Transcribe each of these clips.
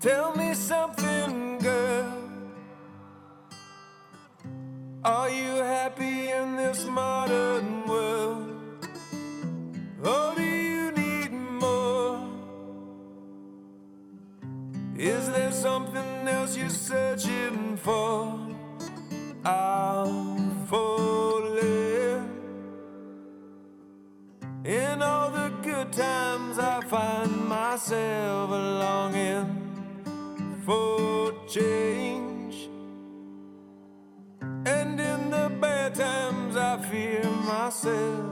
Tell me something, modern world? Or do you need more? Is there something else you're searching for? I'm falling. In all the good times, I find myself longing for change. Myself.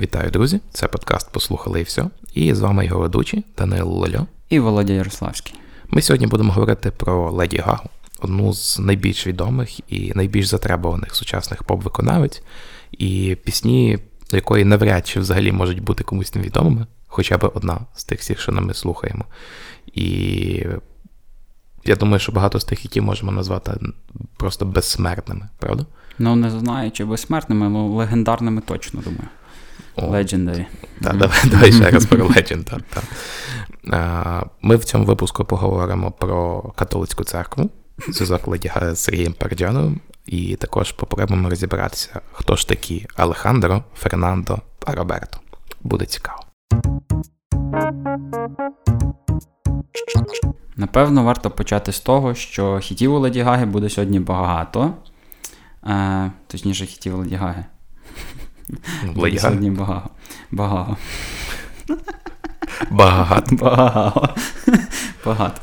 Вітаю, друзі! Це подкаст Послухали і все. І з вами його ведучий Данило Лольо. І Володя Ярославський. Ми сьогодні будемо говорити про Леді Гагу, одну з найбільш відомих і найбільш затребуваних сучасних поп-виконавець, і пісні, якої навряд чи взагалі можуть бути комусь невідомими, хоча б одна з тих всіх, що ми слухаємо. І я думаю, що багато з тих, які можемо назвати просто безсмертними, правда? Ну, не знаю, чи безсмертними, але легендарними точно думаю. Legendary. Так, давай, давай ще раз про Legend. Так, так. А, Ми в цьому випуску поговоримо про католицьку церкву, зв'язок Леді Гаги з Сергієм Парджановим, і також попробуємо розібратися, хто ж такі Алехандро, Фернандо та Роберто. Буде цікаво. Напевно, варто почати з того, що хітів у Леді Гаги буде сьогодні багато. Е, точніше, хітів у Леді Гаги. Леді Сьогодні багато. Багато. Багато. Багато. Багато.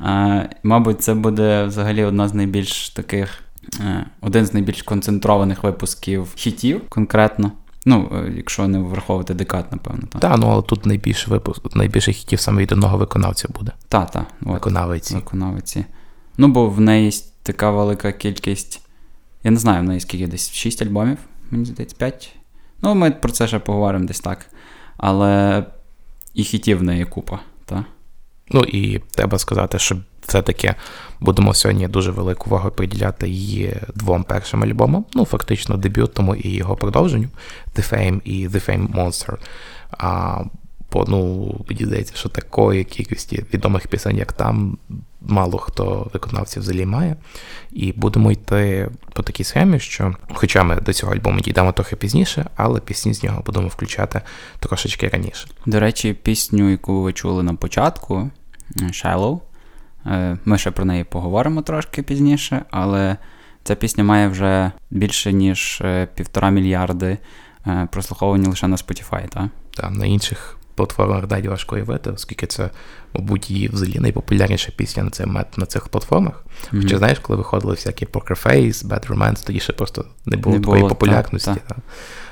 Е, мабуть, це буде взагалі одна з найбільш таких. е, Один з найбільш концентрованих випусків хітів конкретно. Ну, е, якщо не враховувати декат, напевно. Так, Так, ну але тут найбільше випуск, найбільше хітів саме від одного виконавця буде. та, та, от, Виконавиці. виконавиці. Ну, бо в неї є така велика кількість. Я не знаю, в неї скільки десь 6 альбомів, мені здається, 5. Ну, ми про це ще поговоримо десь так. Але і хітів неї купа, так? Ну і треба сказати, що все-таки будемо сьогодні дуже велику увагу приділяти її двом першим альбомам, ну фактично дебютному і його продовженню The Fame і The Fame Monster. А бо ну, мені здається, що такої кількості відомих пісень, як там, мало хто виконавців взагалі має. І будемо йти по такій схемі, що, хоча ми до цього альбому дійдемо трохи пізніше, але пісні з нього будемо включати трошечки раніше. До речі, пісню, яку ви чули на початку, Shallow, е, ми ще про неї поговоримо трошки пізніше, але ця пісня має вже більше, ніж е, півтора мільярди е, прослуховувань лише на Spotify, так? Та на інших платформах далі важко уявити, оскільки це, мабуть, її взагалі найпопулярніша пісня на, мет- на цих платформах. Мгм. Хоча знаєш, коли виходили всякі Poker Face, Bad Romance, тоді ще просто не було Не такої було, популярності. так, та.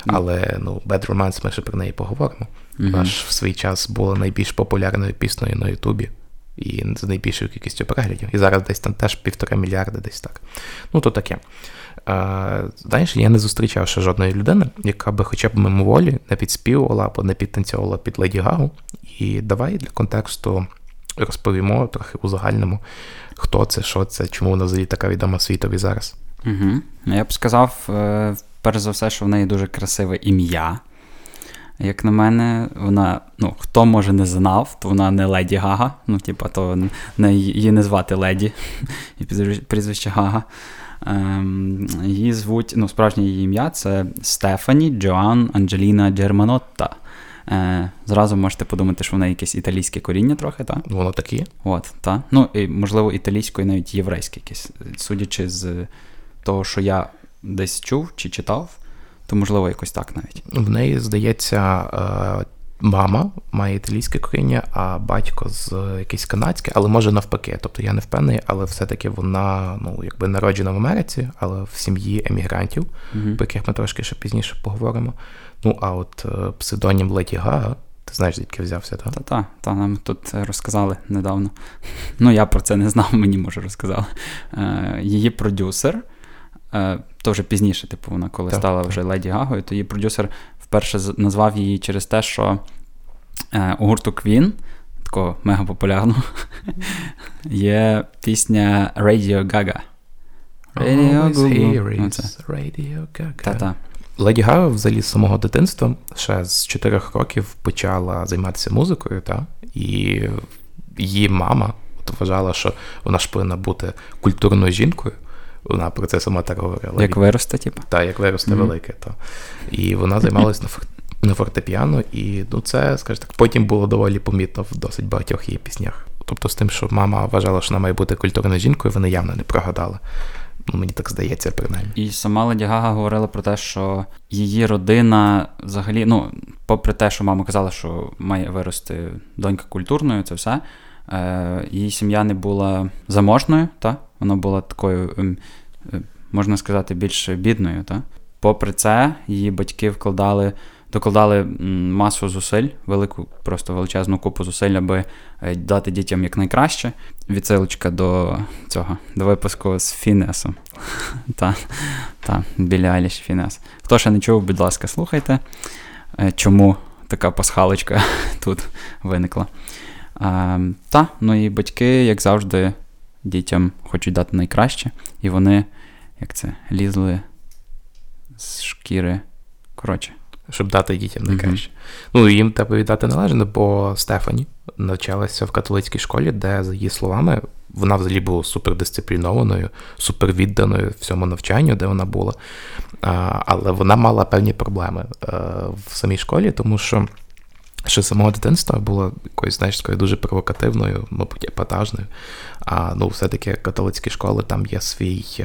Але ну, Bad Romance ми ще про неї поговоримо. Мгм. Вона ж в свій час була найбільш популярною піснею на Ютубі. І з найбільшою кількістю переглядів. І зараз десь там теж півтора мільярда, десь так. Ну, то таке. Знаєш, я не зустрічав ще жодної людини, яка би хоча б мимоволі не підспівувала або не підтанцьовувала під Леді Гагу. І давай для контексту розповімо трохи у загальному, хто це, що це, чому вона взагалі така відома світові зараз. Угу. Я б сказав, е, перш за все, що в неї дуже красиве ім'я. Як на мене, вона, ну, хто може не знав, то вона не Леді Гага. Ну, типа, то не, її не звати Леді, і прізвище Гага. Ем, її звуть, ну, справжнє її ім'я це Стефані Джоан Анджеліна Джерманотта. Е, зразу можете подумати, що в неї якесь італійське коріння трохи, так? Воно таке. От, та. Ну, і, можливо, італійською, навіть єврейське якесь. Судячи з того, що я десь чув чи читав, то можливо якось так навіть. В неї, здається, е, мама має італійське коріння, а батько з якесь канадське, але може навпаки. Тобто я не впевнений, але все-таки вона ну, якби народжена в Америці, але в сім'ї емігрантів, Мгм. про яких ми трошки ще пізніше поговоримо. Ну, а от е, псевдонім Леді Гага, ти знаєш, звідки взявся, так? Та, та, та, нам тут розказали недавно. Ну, я про це не знав, мені може розказали. Е, її продюсер, е, то вже пізніше, типу, вона коли Так, стала так. вже Леді Гагою, то її продюсер вперше назвав її через те, що е, у гурту Queen, такого мега популярного, є пісня Radio Gaga. Radio Gaga. Radio Gaga. Та-та. Леді Гага взагалі з самого дитинства ще з 4 років почала займатися музикою, та? і її мама вважала, що вона ж повинна бути культурною жінкою. Вона про це сама так говорила. Як виросте, типу. Та, як виросте Мгм. велике. То. І вона займалась на, фор... на фортепіано, і ну, це, скажімо так, потім було доволі помітно в досить багатьох її піснях. Тобто з тим, що мама вважала, що вона має бути культурною жінкою, вони явно не прогадали. Ну, мені так здається, принаймні. І сама Леді Гага говорила про те, що її родина взагалі, ну, попри те, що мама казала, що має вирости донька культурною, це все. Е, її сім'я не була заможною, та? Вона була такою, ем, е, можна сказати, більш бідною. Та? Попри це, її батьки вкладали, докладали масу зусиль, велику, просто величезну купу зусиль, аби е, дати дітям якнайкраще. Відсилочка до цього, до випуску з Фінесом. Та, та, Білі Айліш Фінес. Хто ще не чув, будь ласка, слухайте, е, чому така пасхалочка тут виникла. А, та, ну і батьки, як завжди, дітям хочуть дати найкраще, і вони, як це, лізли з шкіри. Коротше, щоб дати дітям найкраще. Ну, їм треба віддати належне, бо Стефані навчалася в католицькій школі, де, за її словами, вона взагалі була супердисциплінованою, супервідданою всьому навчанню, де вона була. А, але вона мала певні проблеми е, в самій школі, тому що ще з самого дитинства була якоюсь, знаєш, такою дуже провокативною, мабуть, епатажною. А ну, все-таки католицькі школи там є свій, е,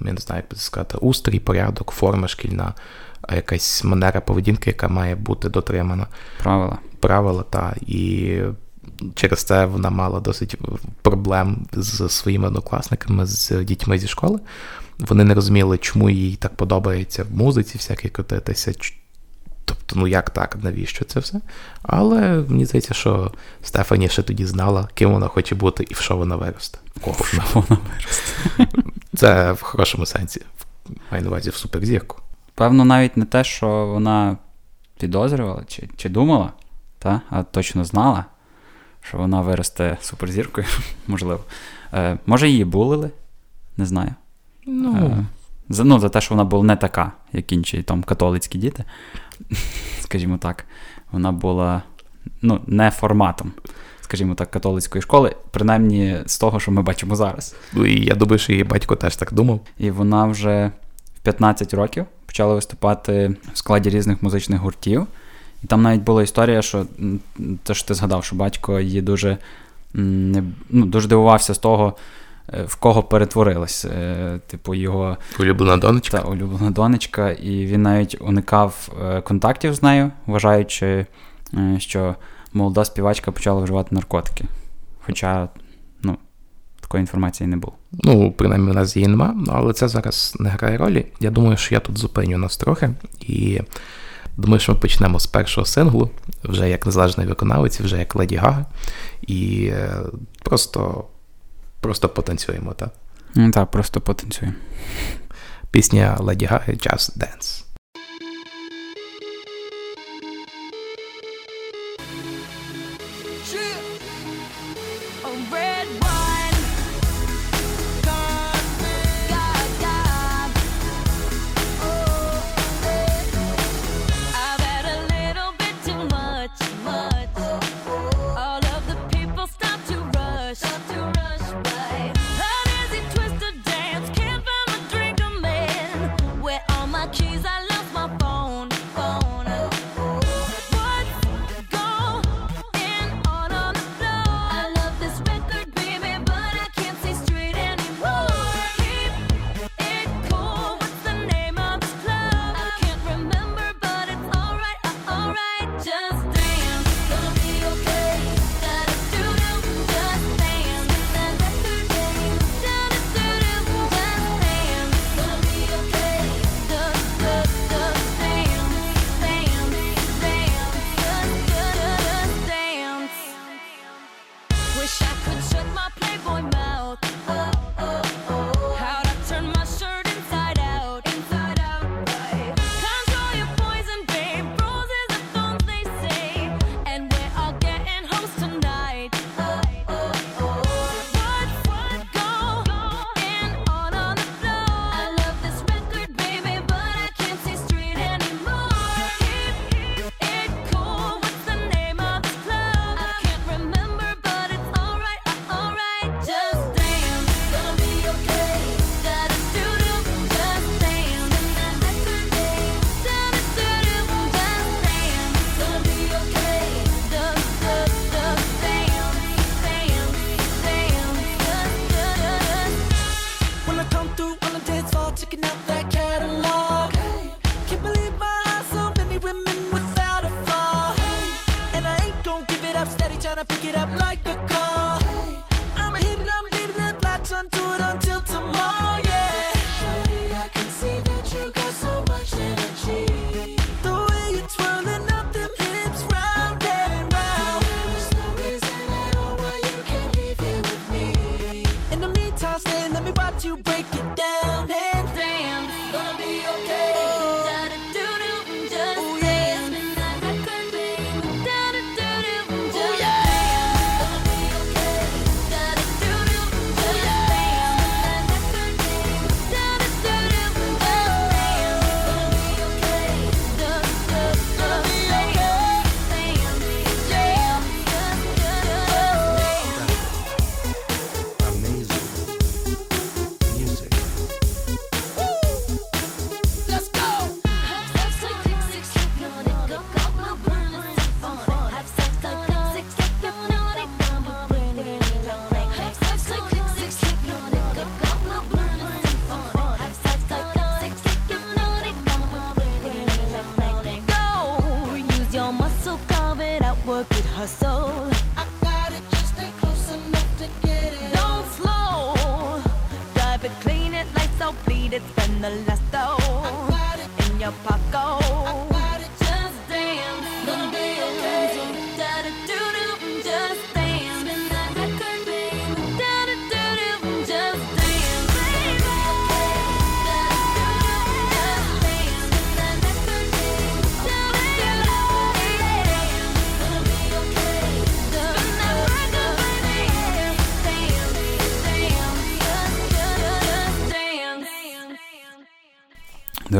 я не знаю, як сказати, устрій, порядок, форма шкільна, якась манера поведінки, яка має бути дотримана. правила. Правила, та і через це вона мала досить проблем з своїми однокласниками, з дітьми зі школи. Вони не розуміли, чому їй так подобається в музиці, всякі крутитися, Тобто, ну як так, навіщо це все? Але мені здається, що Стефані ще тоді знала, ким вона хоче бути і в що вона виросте. В що вона виросте. Це в хорошому сенсі. Маю на увазі в суперзірку. Певно, навіть не те, що вона підозрювала чи чи думала, та, а точно знала, що вона виросте суперзіркою, можливо. Е, Може, її булили, не знаю. Ну, Е, за, ну, за те, що вона була не така, як інші там католицькі діти, скажімо так. Вона була ну, не форматом, скажімо так, католицької школи, принаймні з того, що ми бачимо зараз. ну і я думаю, що її батько теж так думав. І вона вже в 15 років почала виступати в складі різних музичних гуртів. І там навіть була історія, що те, що ти згадав, що батько її дуже, ну, дуже дивувався з того, в кого перетворилась. е, Типу, його Улюблена донечка. та улюблена донечка, і він навіть уникав е, контактів з нею, вважаючи, е, що молода співачка почала вживати наркотики. Хоча, ну, такої інформації не було. Ну, принаймні, у нас її нема, але це зараз не грає ролі. Я думаю, що я тут зупиню нас трохи. І думаю, що ми почнемо з першого синглу, вже як незалежний виконавець, вже як Леді Гага. І е, просто, просто потанцюємо, так? Ну так, просто потанцюємо. Пісня Леді Гаги Just Dance.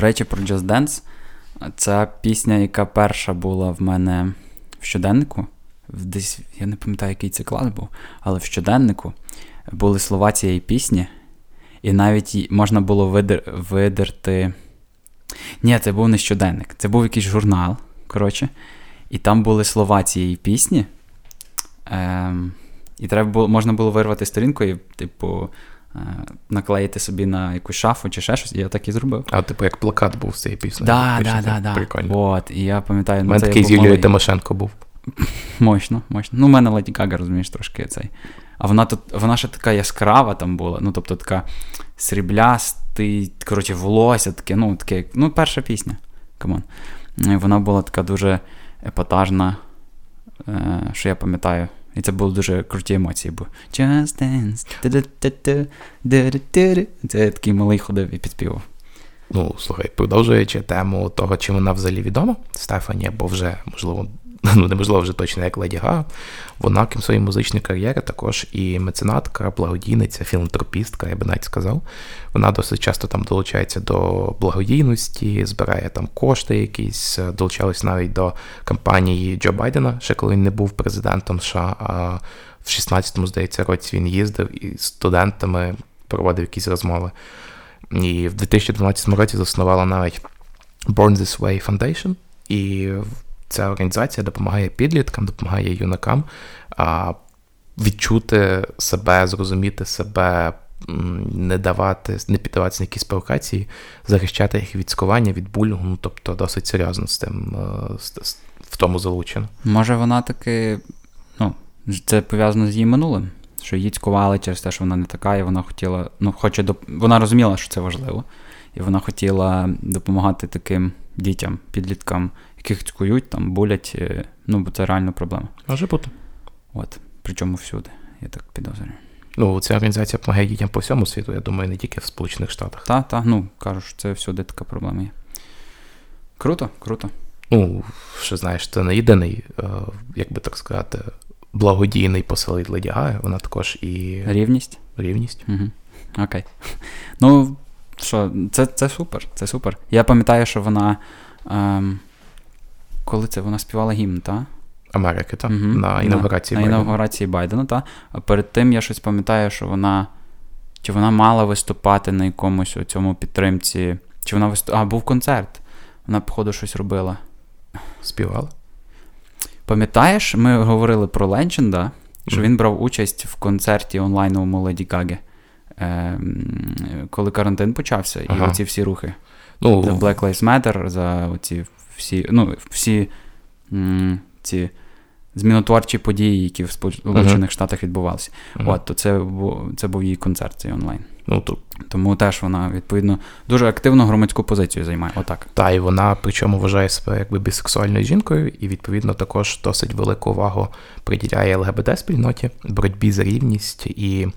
Речі, про Just Dance. Це пісня, яка перша була в мене в щоденнику. Десь, я не пам'ятаю, який це клас був, але в щоденнику були слова цієї пісні, і навіть можна було видер, видерти. Ні, це був не щоденник, це був якийсь журнал. Коротше, і там були слова цієї пісні. Ем, і треба було, можна було вирвати сторінку і, типу, наклеїти собі на якусь шафу чи ще щось, і я так і зробив. А типу як плакат був з цієї пісні. Да, да, да, да. Прикольно. От, і я пам'ятаю, У ну, мене такий з Юлією. Тимошенко був. Мощно, мощно. Ну, в мене Леді Гага, розумієш, трошки цей. А вона тут, вона ще така яскрава там була, ну, тобто така сріблястий, коротше, волосся таке, ну, таке, ну, перша пісня. Come on. І Вона була така дуже епатажна, е, що я пам'ятаю. І це були дуже круті емоції, бо Just dance. Це такий малий ходив і підспівав. Ну, слухай, продовжуючи тему того, чим вона взагалі відома, Стефані, або вже, можливо, ну неможливо вже точно як Леді Гага, вона, крім своєї музичної кар'єри, також і меценатка, благодійниця, філантропістка, я би навіть сказав. Вона досить часто там долучається до благодійності, збирає там кошти якісь, долучалась навіть до кампанії Джо Байдена, ще коли він не був президентом США, а в 16-му, здається, році він їздив і студентами проводив якісь розмови. І в 2012 році заснувала навіть Born This Way Foundation. І ця організація допомагає підліткам, допомагає юнакам відчути себе, зрозуміти себе, не давати, не піддаватися на якісь провокації, захищати їх від цькування, від булінгу, ну, тобто досить серйозно з тим е, в тому залучено. Може, вона таки. Ну, це пов'язано з її минулим. Що її цькували через те, що вона не така, і вона хотіла. Ну, хоче доп... Вона розуміла, що це важливо. І вона хотіла допомагати таким дітям, підліткам, яких цькують, там, булять. е, Ну, бо це реально проблема. Може бути. От. Причому всюди, я так підозрюю. Ну, ця організація допомагає дітям по всьому світу, я думаю, не тільки в Сполучених Штатах. Та, та, ну, кажу, що це всюди така проблема є. Круто, круто. Ну, що знаєш, це не єдиний, е, як би так сказати, благодійний посил від Леді вона також і Рівність. рівність. Угу. Окей. Ну, що, це, це супер, це супер. Я пам'ятаю, що вона. Ем, коли це вона співала гімн, та? Америки, так? Мгм. На інаугурації на, Байдена. на інаугурації Байдена, та. А перед тим я щось пам'ятаю, що вона. Чи вона мала виступати на якомусь у цьому підтримці. Чи вона виступ... А, був концерт. Вона, походу, щось робила. Співала. Пам'ятаєш, ми говорили про Ленченда, що Мгм. він брав участь в концерті онлайновому Леді Гаги, ем, коли карантин почався, і Ага. оці всі рухи. Ну, За Black Lives Matter, за оці всі, ну, всі м, ці змінотворчі події, які в Сполучених Штатах відбувалися. мгм. От, то це, це був її концерт цей онлайн. ну тут Тому теж вона, відповідно, дуже активну громадську позицію займає. Отак. Та, і вона причому вважає себе якби бісексуальною жінкою, і відповідно також досить велику увагу приділяє ЛГБТ-спільноті, боротьбі за рівність. І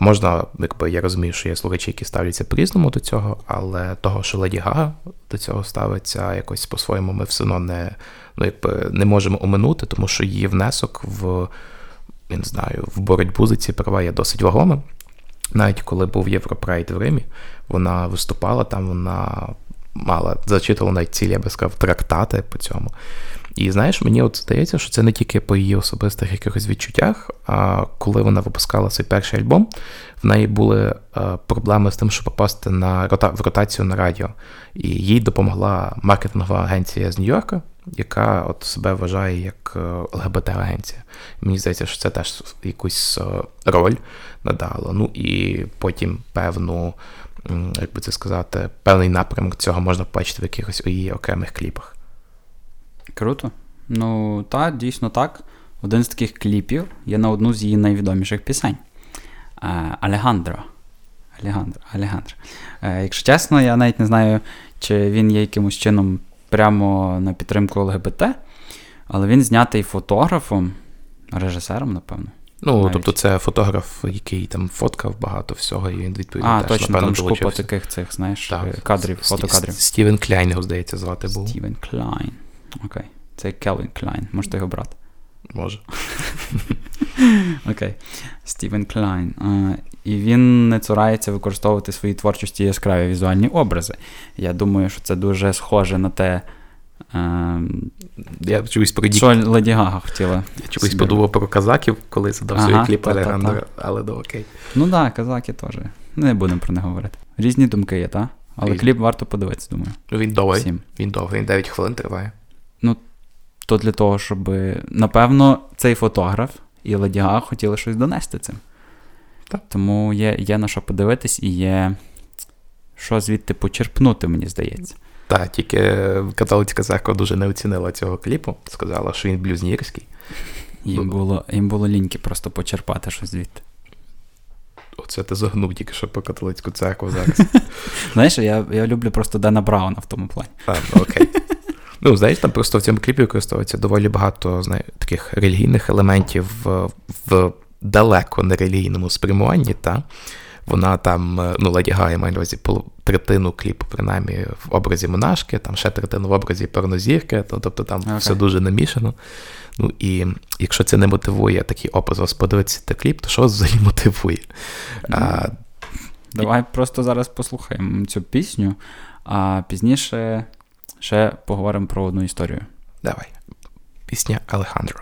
можна, якби я розумію, що є слухачі, які ставляться по-різному до цього, але того, що Леді Гага до цього ставиться якось по-своєму, ми все одно не, ну, якби, не можемо оминути, тому що її внесок в. Я не знаю, в боротьбу за ці права є досить вагомим. Навіть коли був Європрайд в Римі, вона виступала там, вона мала зачитувала навіть цілі, я би сказав, трактати по цьому. І знаєш, мені от здається, що це не тільки по її особистих якихось відчуттях, а коли вона випускала свій перший альбом, в неї були е, проблеми з тим, щоб попасти на рота- в ротацію на радіо. І їй допомогла маркетингова агенція з Нью-Йорка, яка от себе вважає як е, ЛГБТ-агенція. Мені здається, що це теж якусь е, роль надало. Ну і потім певну, як би це сказати, певний напрямок цього можна побачити в якихось її окремих кліпах. Круто. Ну, та, дійсно так. Один з таких кліпів є на одну з її найвідоміших пісень. Е, Алегандро. Алегандро. Алегандро. Е, Якщо чесно, я навіть не знаю, чи він є якимось чином прямо на підтримку ЛГБТ, але він знятий фотографом, режисером, напевно. Ну, Навіть. тобто, це фотограф, який там фоткав багато всього, і він відповідно А, теж, точно, напевно, там ж купа таких цих, знаєш, Так. кадрів, фотокадрів. Стівен Кляйн його, здається, звати був. Стівен Клайн. Окей. Це Келвін Клайн, Може, це його брат. Може. Окей. Стівен Клайн. І він не цурається використовувати в своїй творчості яскраві візуальні образи. Я думаю, що це дуже схоже на те, Я чогось про що Леді Гага хотіла. я чогось подумав про казаків, коли задав Ага, свої кліп та-та-та. Але ну окей. Ну так, казаки теж. Не будемо про них говорити. Різні думки є, так? Але Різні. кліп варто подивитися, думаю. Він довгий. Всім. Він довгий, він 9 хвилин триває. То для того, щоб, напевно, цей фотограф і Леді Гага хотіли щось донести цим. Так. Тому є, є на що подивитись і є що звідти почерпнути, мені здається. Так, тільки католицька церква дуже не оцінила цього кліпу. Сказала, що він блюзнірський. Їм Ну. було, їм було ліньки просто почерпати щось звідти. Оце ти загнув тільки що по католицьку церкву зараз. Знаєш, я, я люблю просто Дана Брауна в тому плані. А, ну окей. Ну, знаєш, там просто в цьому кліпі використовується доволі багато знає, таких релігійних елементів в, в далеко нерелігійному спрямуванні, та вона там, ну, Леді Гага, я маю на увазі третину кліпу, принаймні, в образі монашки, там ще третину в образі порнозірки, то, тобто там Окей. все дуже намішано. Ну і якщо це не мотивує такий образ подивитися цей кліп, то що вас взагалі мотивує? А, Давай просто зараз послухаємо цю пісню, а пізніше ще поговоримо про одну історію. давай. Пісня Алехандро.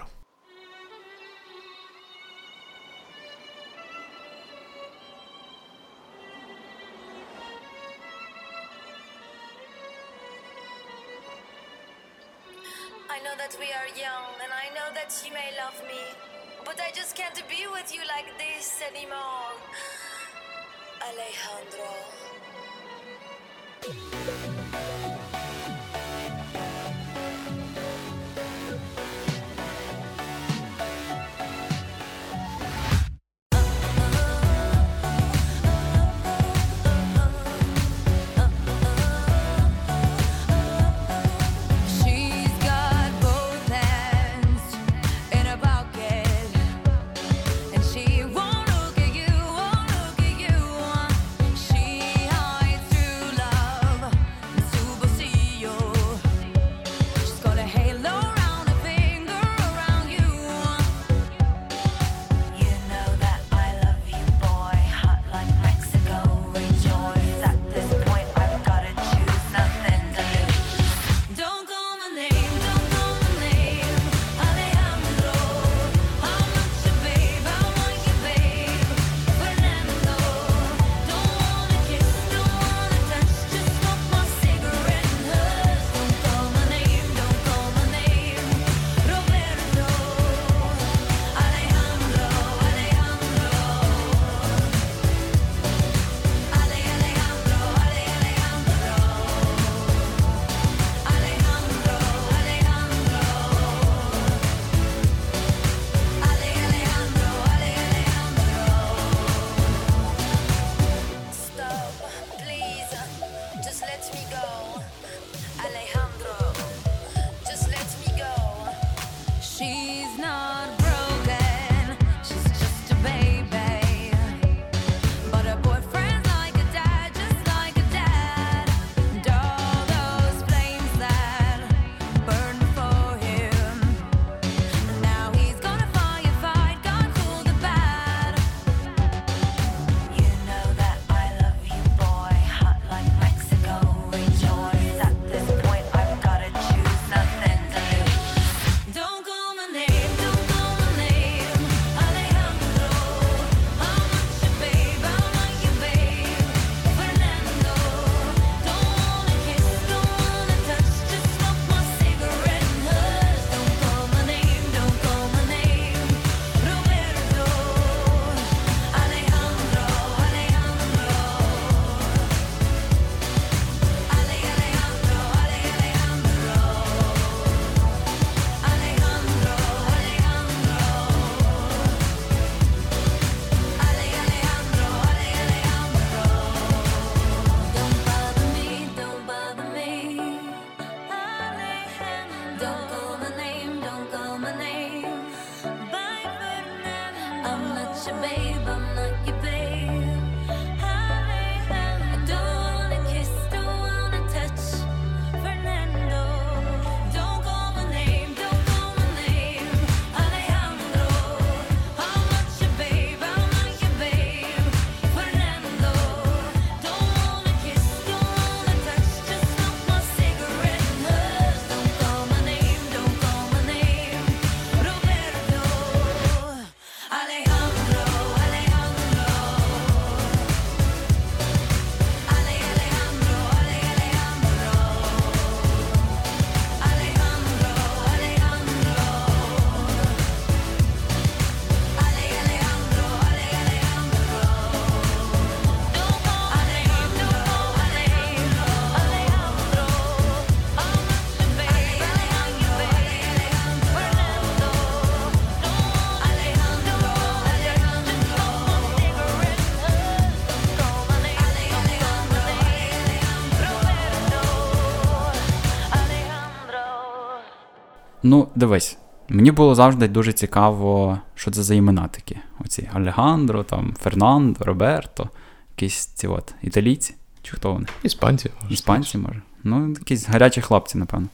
Дивись, мені було завжди дуже цікаво, що це за імена такі. Оці Алехандро, там, Фернандо, Роберто, якісь ці от італійці. Чи хто вони? Іспанці. може, Іспанці, може. Ну, якісь гарячі хлопці, напевно.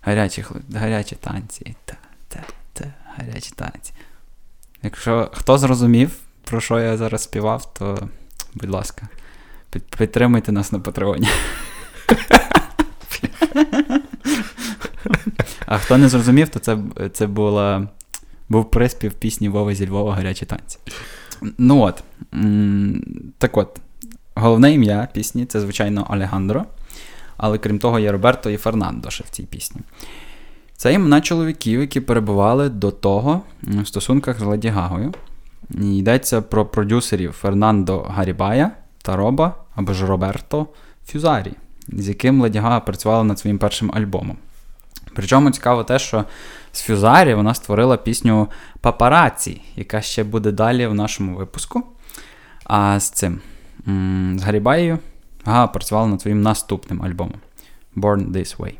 Гарячі, гарячі танці. Та, та, та, гарячі танці. Якщо хто зрозумів, про що я зараз співав, то, будь ласка, під, підтримуйте нас на Патреоні. А хто не зрозумів, то це, це була, був приспів пісні Вова зі Львова гарячі танці. Ну от. Так от, головне ім'я пісні це, звичайно, Алехандро. Але крім того, є Роберто і Фернандо ще в цій пісні. Це імена чоловіків, які перебували до того в стосунках з Леді Гагою. Йдеться про продюсерів Фернандо Гарібая та Роба або ж Роберто Фюзарі, з яким Леді Гага працювала над своїм першим альбомом. Причому цікаво те, що з Фюзарі вона створила пісню Папараці, яка ще буде далі в нашому випуску. А з цим з Гарібаєю Гага працювала над своїм наступним альбомом Born This Way.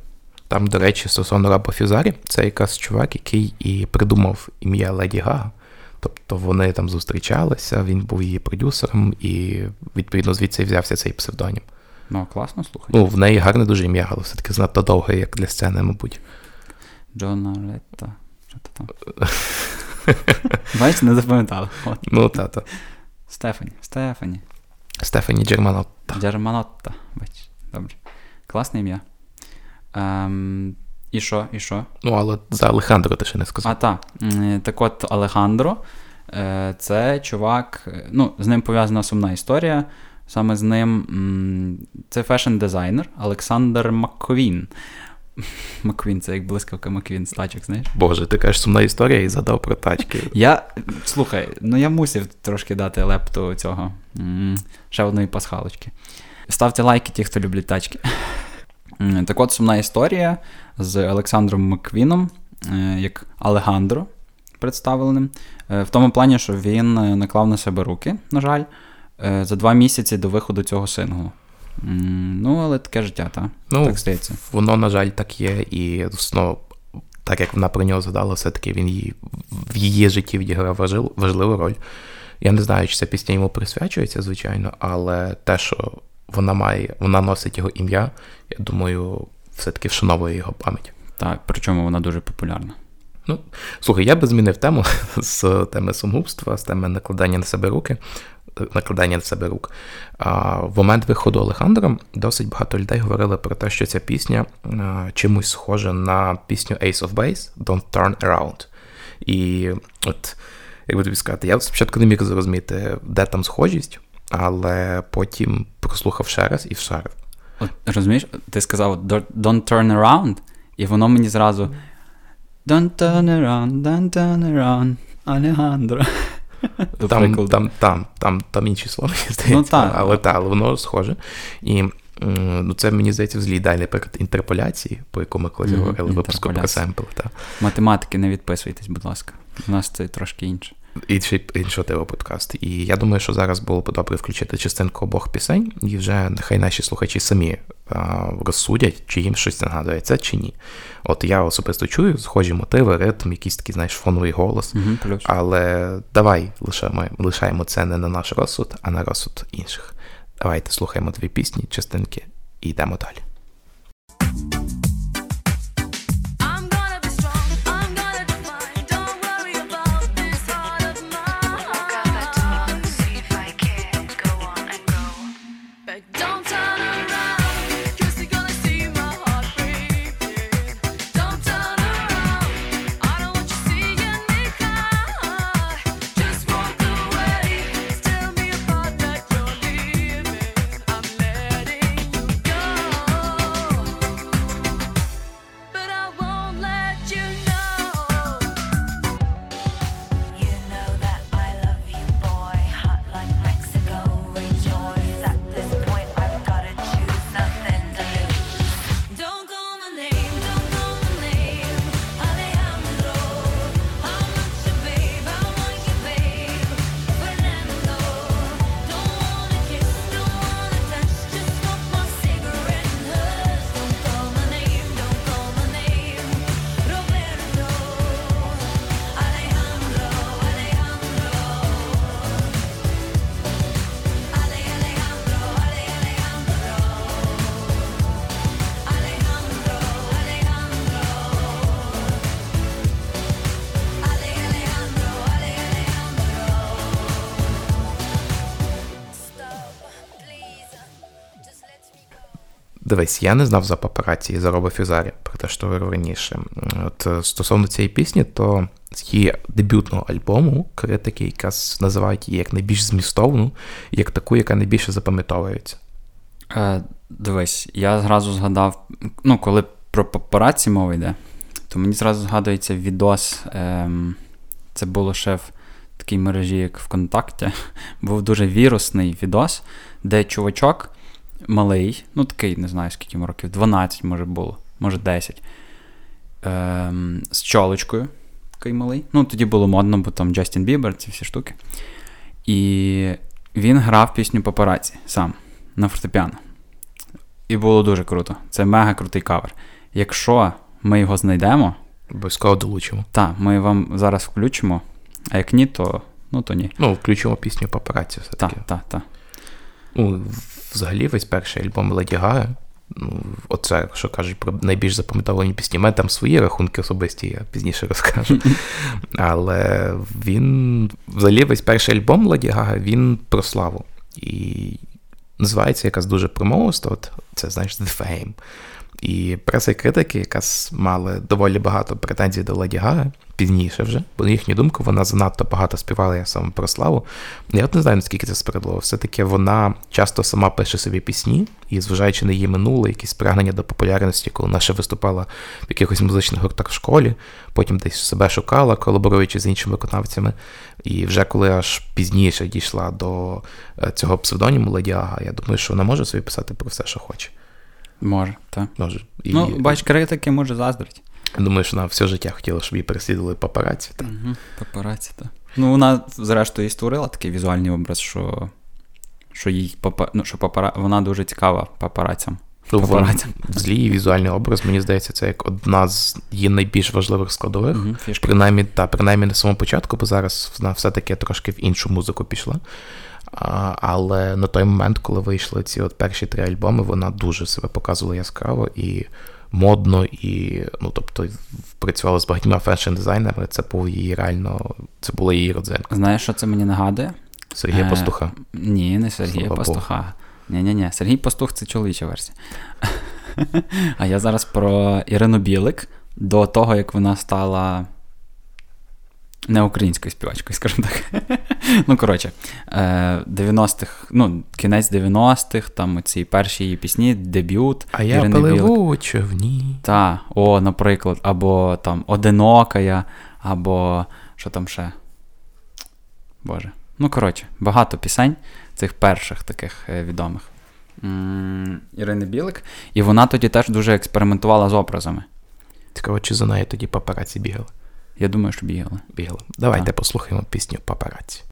Там, до речі, стосовно Раба Фюзарі, це якраз чувак, який і придумав ім'я Леді Гага. Тобто вони там зустрічалися, він був її продюсером, і відповідно звідси взявся цей псевдонім. Ну, класно, слухай. Ну, в неї гарне дуже ім'я, але все-таки занадто довге, як для сцени, мабуть. Джона Летта. Що то там? Бачиш, не запам'ятала. От. Ну, та-та. Стефані. Стефані. Стефані Джерманотта. Джерманотта. Бачиш. Добре. Класне ім'я. Ем, і що, і що? Ну, але за Алехандро ти ще не сказав. А так, так от Алехандро, е, це чувак, е, ну, з ним пов'язана сумна історія. Саме з ним це фешн-дизайнер Олександр Макквін. Макквін, це як блискавка Макквін з тачок, знаєш? Боже, ти кажеш сумна історія і згадав про тачки. Я, слухай, ну я мусив трошки дати лепту цього ще одної пасхалочки. Ставте лайки ті, хто люблять тачки. Так от сумна історія з Олександром Маквіном, е, як Алегандро представленим. Е, В тому плані, що він е, наклав на себе руки, на жаль, за два місяці до виходу цього синглу. Ну, але таке життя, так? Ну, так здається. Воно, на жаль, так є, і ну, так як вона про нього згадала, все-таки він її, в її житті відіграв важливу роль. Я не знаю, чи ця пісня йому присвячується, звичайно, але те, що вона має, вона носить його ім'я, я думаю, все-таки вшановує його пам'ять. Так, причому вона дуже популярна. Ну, слухай, я би змінив тему з теми самогубства, з теми накладання на себе руки, накладання на себе рук. В момент виходу Олександра досить багато людей говорили про те, що ця пісня чимось схожа на пісню Ace of Base Don't Turn Around. І от, як би тобі сказати, я спочатку не міг зрозуміти, де там схожість, але потім прослухав ще раз і ще раз. От, розумієш, ти сказав «Don't- turn around, і воно мені зразу Don't turn around, don't turn around, Алехандро. Там, там, там, там, там інші слова, мені здається, Ну, так. але, та, але воно схоже. І ну, це, мені здається, взагалі ідеальний приклад інтерполяції, по якому ми колись говорили випуску про семпл. Та. Математики не відписуйтесь, будь ласка. У нас це трошки інше. Інший, іншого типу подкаст. І я думаю, що зараз було б добре включити частинку обох пісень, і вже нехай наші слухачі самі а, розсудять, чи їм щось нагадує це, чи ні. От я особисто чую схожі мотиви, ритм, якийсь такий, знаєш, фоновий голос. Угу. Але давай лишаємо, лишаємо це не на наш розсуд, а на розсуд інших. Давайте слухаємо дві пісні, частинки і йдемо далі. Дивись, я не знав за папараці і за Робо Фюзарі, про те, що говорив раніше. От е, стосовно цієї пісні, то з її дебютного альбому критики якраз називають її як найбільш змістовну, як таку, яка найбільше запам'ятовується. Е, дивись, я зразу згадав, ну, коли про папараці мова йде, то мені зразу згадується відос. Ем, це було ще в такій мережі, як ВКонтакті. Був дуже вірусний відос, де чувачок малий, ну такий, не знаю, скільки йому років, 12, може було, може 10. Ем, з чолочкою, такий малий. Ну, тоді було модно, бо там Джастін Бібер, ці всі штуки. І він грав пісню папараці сам на фортепіано. І було дуже круто. Це мега крутий кавер. Якщо ми його знайдемо, Обов'язково долучимо. так, ми вам зараз включимо, а як ні, то ну то ні. Ну, включимо пісню папараці все-таки. так, так. Ну, взагалі, весь перший альбом Леді Гага, ну, оце, що кажуть про найбільш запам'ятовані пісні. У мене там свої рахунки особисті, я пізніше розкажу. Але він, взагалі, весь перший альбом Леді Гага, він про славу. І називається якась дуже промовиста, от це, знаєш, The Fame. І преса і критики якраз мали доволі багато претензій до Леді Гаги, пізніше вже, бо на їхню думку, вона занадто багато співала саме про славу. Я от не знаю, наскільки це справедливо. Все-таки вона часто сама пише собі пісні, і зважаючи на її минуле, якісь прагнення до популярності, коли вона ще виступала в якихось музичних гуртах в школі, потім десь себе шукала, колаборуючи з іншими виконавцями. І вже коли аж пізніше дійшла до е, цього псевдоніму Леді Ага, я думаю, що вона може собі писати про все, що хоче. Може, так. Може. І Ну, бач, критики може заздрить. думаю, що вона все життя хотіла, щоб її переслідували папараці. Та. Угу. Папараці, так. Ну, вона, зрештою, і створила такий візуальний образ, що, що їй папа... ну, що папара... вона дуже цікава папарацям. Ну, Папарацям. Злій її візуальний образ, мені здається, це як одна з її найбільш важливих складових. Угу. Принаймні, та, принаймні на самому початку, бо зараз вона все-таки трошки в іншу музику пішла. А, але на той момент, коли вийшли ці от перші три альбоми, вона дуже себе показувала яскраво і модно, і ну, тобто, працювала з багатьма фешн-дизайнерами. Це був її реально, це була її родзинка. Знаєш, що це мені нагадує? Сергія Е, Пастуха. Ні, не Сергія Слава Пастуха. Ні-ні-ні, Сергій Пастух це чоловіча версія. а я зараз про Ірину Білик до того, як вона стала не українською співачкою, скажімо так. ну, коротше, е, 90-х, ну, кінець 90-х, там ці перші її пісні, дебют. А я пливу у човні. Та, о, наприклад, або там Одинокая, або що там ще. Боже. Ну, коротше, багато пісень цих перших таких е, відомих. Ірини Білик. І вона тоді теж дуже експериментувала з образами. Цікаво, чи за нею тоді папараці бігали. Я думаю, що бігали. бігали. Давайте Так. послухаємо пісню папараці.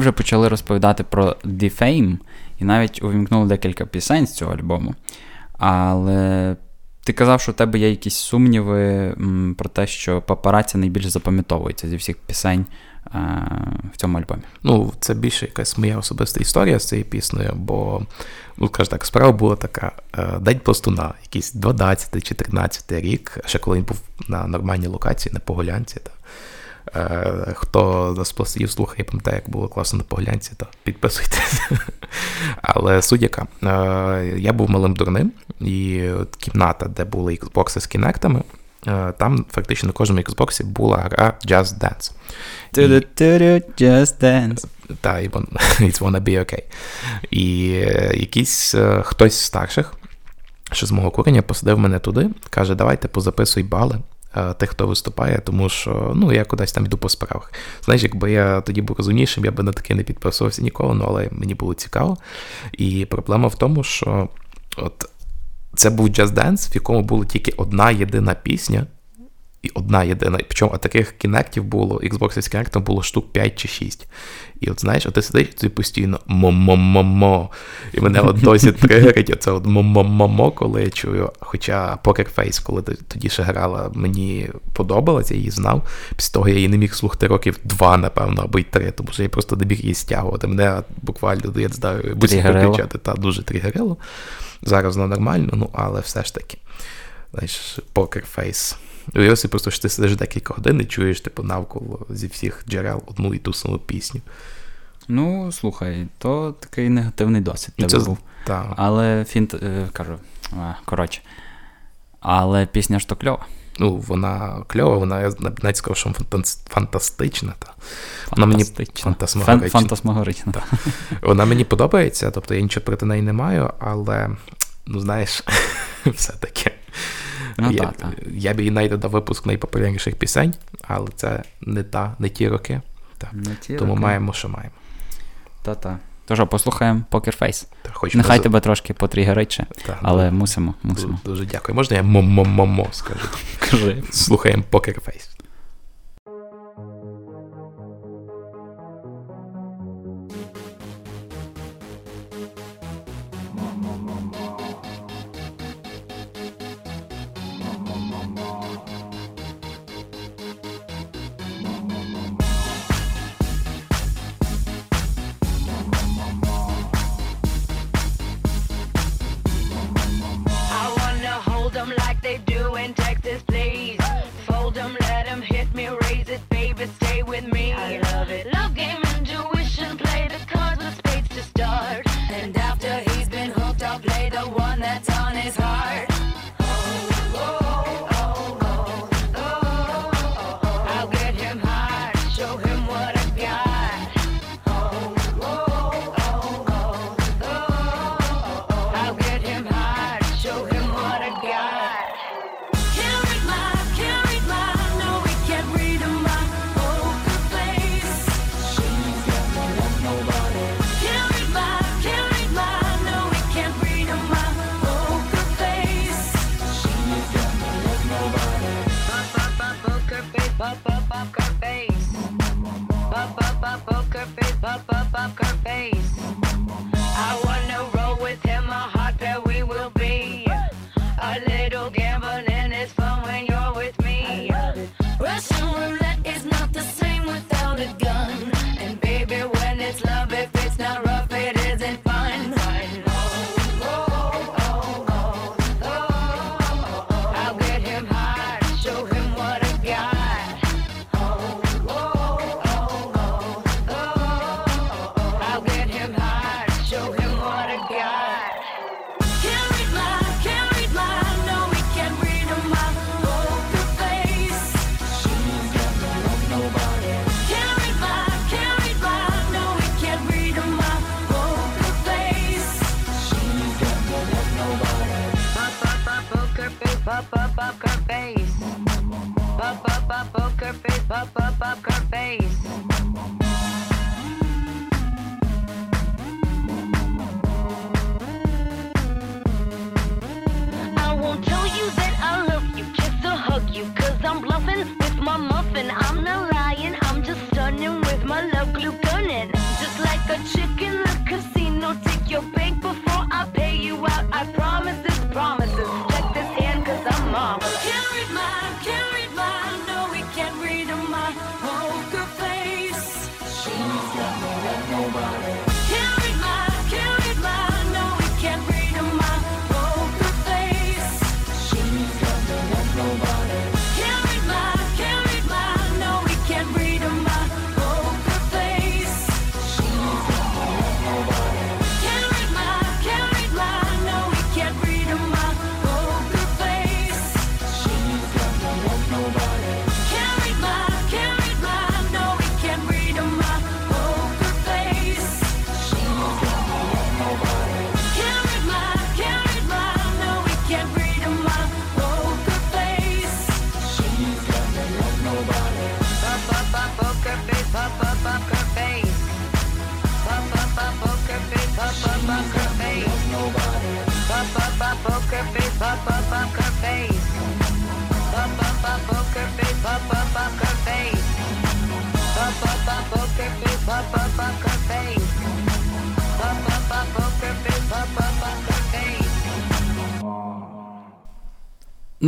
Вже почали розповідати про Defame і навіть увімкнули декілька пісень з цього альбому. Але ти казав, що в тебе є якісь сумніви про те, що папараці найбільш запам'ятовується зі всіх пісень е, в цьому альбомі. Ну, це більше якась моя особиста історія з цією піснею, бо, ну, скажу так, справа була така: е, День пластуна, якийсь 12 чи 13 рік, ще коли він був на нормальній локації, на Погулянці. Та. Е, Хто з пластунів слухає, пам'ятає, як було класно на Погулянці, то підписуйтесь. Але суть яка, е, я був малим дурним, і от кімната, де були Xbox з кінектами, е, там фактично на кожному Xbox була гра Just Dance. Just Dance. Та, і it's wanna be okay. І якийсь хтось з старших, що з мого курення, посадив мене туди, каже, давайте позаписуй бали тих, хто виступає, тому що ну, я кудись там йду по справах. Знаєш, якби я тоді був розумнішим, я би на таке не підписувався ніколи, ну, але мені було цікаво. І проблема в тому, що от це був Just Dance, в якому була тільки одна єдина пісня, і одна єдина. Причому а таких кінектів було, Xbox з кінектом було штук 5 чи 6. І от знаєш, от ти сидиш і ти постійно мо-мо-мо-мо. І мене от досі тригерить оце от мо-мо-мо-мо, коли я чую. Хоча Poker Face, коли тоді ще грала, мені подобалося, я її знав. Після того я її не міг слухати років два, напевно, або й три, тому що я просто не міг її стягувати. Мене буквально, я не знаю, виключати, та дуже тригерило. Зараз воно нормально, ну але все ж таки. Знаєш, Poker Face. Уяви собі просто, що ти сидиш декілька годин і чуєш, типу, навколо зі всіх джерел одну і ту саму пісню. Ну, слухай, то такий негативний досвід Ну, тебе був. та, Але фінт, е, кажу, коротше. Але пісня ж то кльова. ну, вона кльова, вона я навіть сказав, що фантастична. Та. Вона мені фантасмагорична. Фан- Фантасмагорична. Вона мені подобається, тобто я нічого проти неї не маю, але, ну знаєш, все-таки. Ну, я, та, я б її навіть додав випуск найпопулярніших пісень, але це не та, не ті роки. Та. Не ті Тому роки. маємо, що маємо. Та-та. То що, послухаємо Poker Face. Та, хоч Нехай ми- тебе трошки потрігерить ще, та, але ну, мусимо, мусимо. Дуже, Дуже дякую. Можна я мо-мо-мо-мо скажу? Кажи. Слухаємо Poker Face.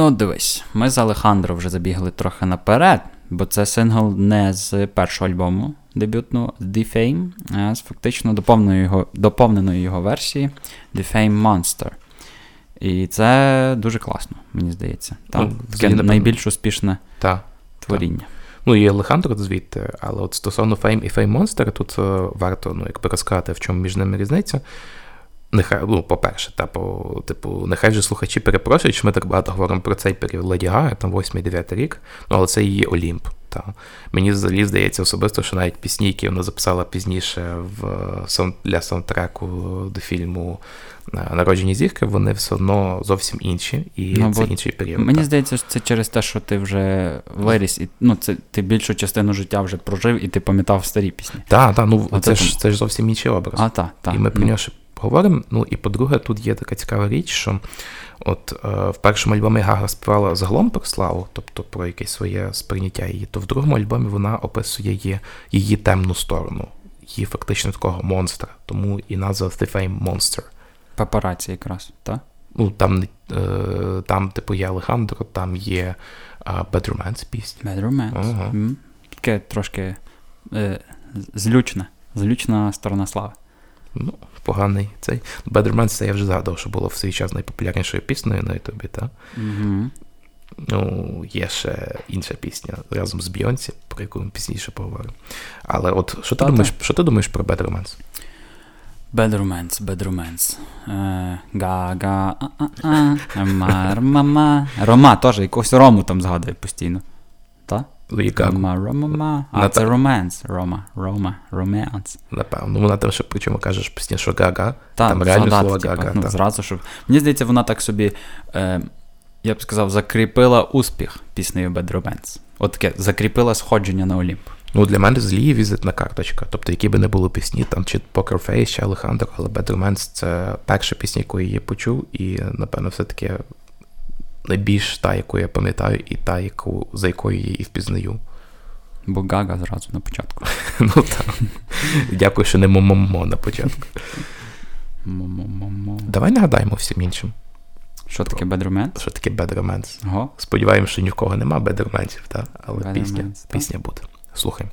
Ну, дивись, ми з Алехандро вже забігли трохи наперед, бо це сингл не з першого альбому дебютного The Fame, а з фактично доповненої його, доповненої його версії The Fame Monster. І це дуже класно, мені здається. Там Ну, таке напевно. найбільш успішне Та. творіння. Ну і Алехандро звідти, але от стосовно Fame і Fame Monster, тут е, варто ну, якби розказати, в чому між ними різниця. Нехай, ну, по-перше, та, по, типу, нехай вже слухачі перепрошують, що ми так багато говоримо про цей період Леді Гаги, там 8-9 рік, ну, але це її Олімп. Та. Мені взагалі здається особисто, що навіть пісні, які вона записала пізніше в, для саундтреку до фільму е, Народжені зірки, вони все одно зовсім інші, і Ну, це інший період. Мені та. здається, що це через те, що ти вже виріс, і ну, це ти більшу частину життя вже прожив, і ти пам'ятав старі пісні. Так, так, ну А це, це ж, це ж зовсім інший образ. А, так, так. і ми про нього ще поговоримо. Ну і по-друге, тут є така цікава річ, що от е, в першому альбомі Гага співала загалом про славу, тобто про якесь своє сприйняття її, то в другому альбомі вона описує її, її темну сторону, її фактично такого монстра. Тому і назва The Fame Monster. Папараці якраз, так? Ну там, е, там типу, є Алехандро, там є е, Bad Romance пісня. Bad Romance. Ага. М. Таке трошки е, злючне. Злючна сторона слави. Ну, поганий цей. Romance, це я вже згадав, що було в свій час найпопулярнішою піснею на Ютубі, так? Угу. Ну, є ще інша пісня разом з Бйонсі, про яку ми пізніше поговоримо. Але от що ти думаєш, що ти думаєш про Bad Romance? Bad Romance, Bad Romance. Е, Га-га, а-а-а, мар-мама. Рома теж, якогось рому там згадує постійно. Та? Луї Гагу, Рома, рома, А, це романс. Рома, Рома, романс. напевно. Ну, вона там ще причому кажеш постійно, що Гага, Та, там реально згадати, слово типа, Гага. ну, та. зразу, щоб... Мені здається, вона так собі, е, я б сказав, закріпила успіх піснею Bad Romance. От таке, закріпила сходження на Олімп. Ну, для мене злі візитна карточка. Тобто, які би не були пісні, там чи Poker Face, чи Алехандро, але Bad Romance це перша пісня, яку я її почув, і, напевно, все-таки найбільш та, яку я пам'ятаю, і та, яку, за якою я її впізнаю. Бо Гага зразу на початку. Ну так. Дякую, що не момомо на початку. Мо-мо-мо-мо. Давай нагадаємо всім іншим, Що таке Bad Romance? що таке Bad Romance. Ого. Сподіваємося, що ні в кого нема Bad Romance, та? але Bad пісня, Romance, та. пісня буде. Слухай.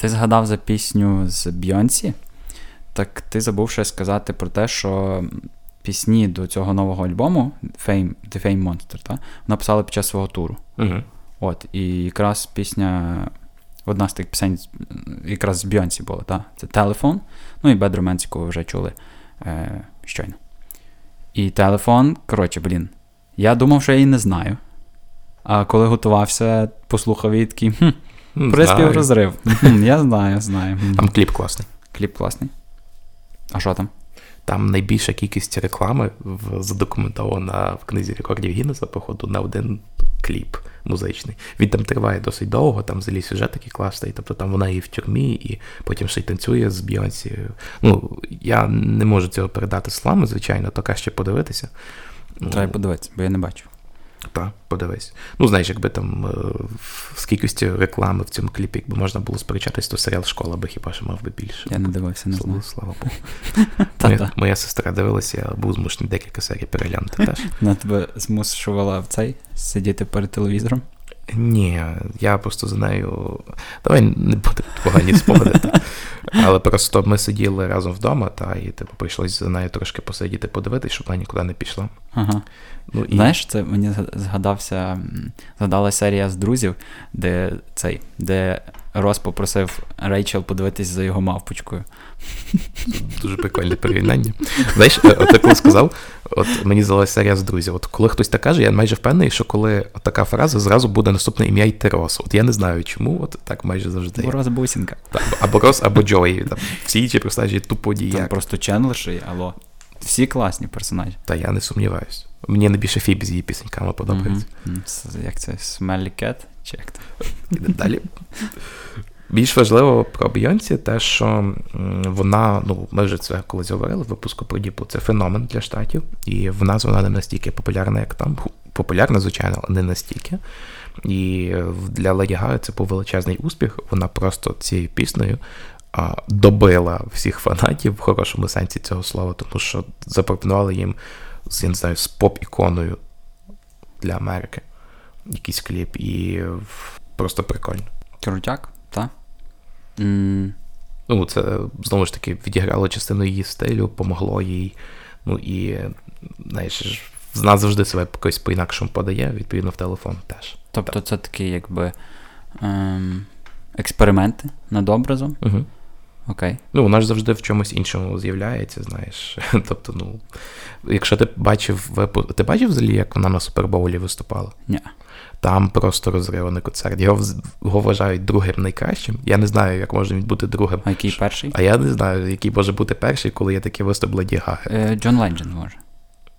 Ти згадав за пісню з Бйонсі, так ти забув ще сказати про те, що пісні до цього нового альбому Fame, The Fame Monster, та, вона писала під час свого туру. Угу. От, і якраз пісня, одна з тих пісень якраз з Бйонсі була, та? це телефон. Ну і Romance, яку ви вже чули е, щойно. І телефон, коротше, блін, я думав, що я її не знаю. А коли готувався, послухав її такий, хм, приспів розрив. Мгм, Я знаю, знаю. Там кліп класний. Кліп класний. А що там? Там найбільша кількість реклами задокументована в книзі рекордів Гіннеса, походу, на один кліп музичний. Він там триває досить довго, там взагалі сюжет такий класний. Тобто там вона і в тюрмі, і потім ще й танцює з Бійонсі. Ну, я не можу цього передати словами, звичайно, то краще подивитися. Треба подивитися, бо я не бачу. Та, подивись. Ну, знаєш, якби там е, в кількості реклами в цьому кліпі, якби можна було сперечатись, то серіал школа би хіба що мав би більше. Я не дивився, не знаю. слава Богу. Моя, моя сестра дивилася, я був змушений декілька серій переглянути теж. Вона тебе змушувала в цей сидіти перед телевізором. Ні, я просто за нею. Давай не буде погані спогади. Але просто ми сиділи разом вдома, та, і типу, прийшлось за нею трошки посидіти, подивитись, щоб вона нікуди не пішла. Ага. Ну, і... Знаєш, це мені згадався, згадала серія з друзів, де цей, де Рос попросив Рейчел подивитись за його мавпочкою. Дуже прикольне порівняння. Знаєш, е, от я коли сказав, от мені згадалася серія з друзів. От коли хтось так каже, я майже впевнений, що коли така фраза, зразу буде наступне ім'я йти Рос. От я не знаю чому, от так майже завжди. Бо Рос бусінка. Або Рос, або Джої. Там, всі інші персонажі тупо Там діяк. просто Чендлерші, алло. Всі класні персонажі. Та я не сумніваюсь. Мені найбільше Фібі з її пісеньками подобається. С- Як це? Smelly Cat? Чи як то? Далі. Більш важливо про Бейонсі те, що вона, ну, ми вже це колись говорили в випуску про Діпу, це феномен для штатів, і в нас вона не настільки популярна, як там. Популярна, звичайно, але не настільки. І для Леді Гаги це був величезний успіх. Вона просто цією піснею добила всіх фанатів в хорошому сенсі цього слова, тому що запропонували їм я не знаю, з поп-іконою для Америки якийсь кліп, і просто прикольно. Крутяк, так? М, Ну, це знову ж таки відіграло частину її стилю, помогло їй. Ну і знаєш, з нас завжди себе якось по-інакшому подає, відповідно, в телефон теж. Тобто це такі, якби ем, експерименти над образом. Угу. Окей. Ну, вона ж завжди в чомусь іншому з'являється, знаєш. Тобто, ну, якщо ти бачив випу- ти бачив взагалі, як вона на Супербоулі виступала? Ні. Там просто розриваний концерт. Його, його вважають другим найкращим. Я не знаю, як може він бути другим. А який перший? А я не знаю, який може бути перший, коли є такий виступ Леді Гаги. Е, Джон Ленджен, може.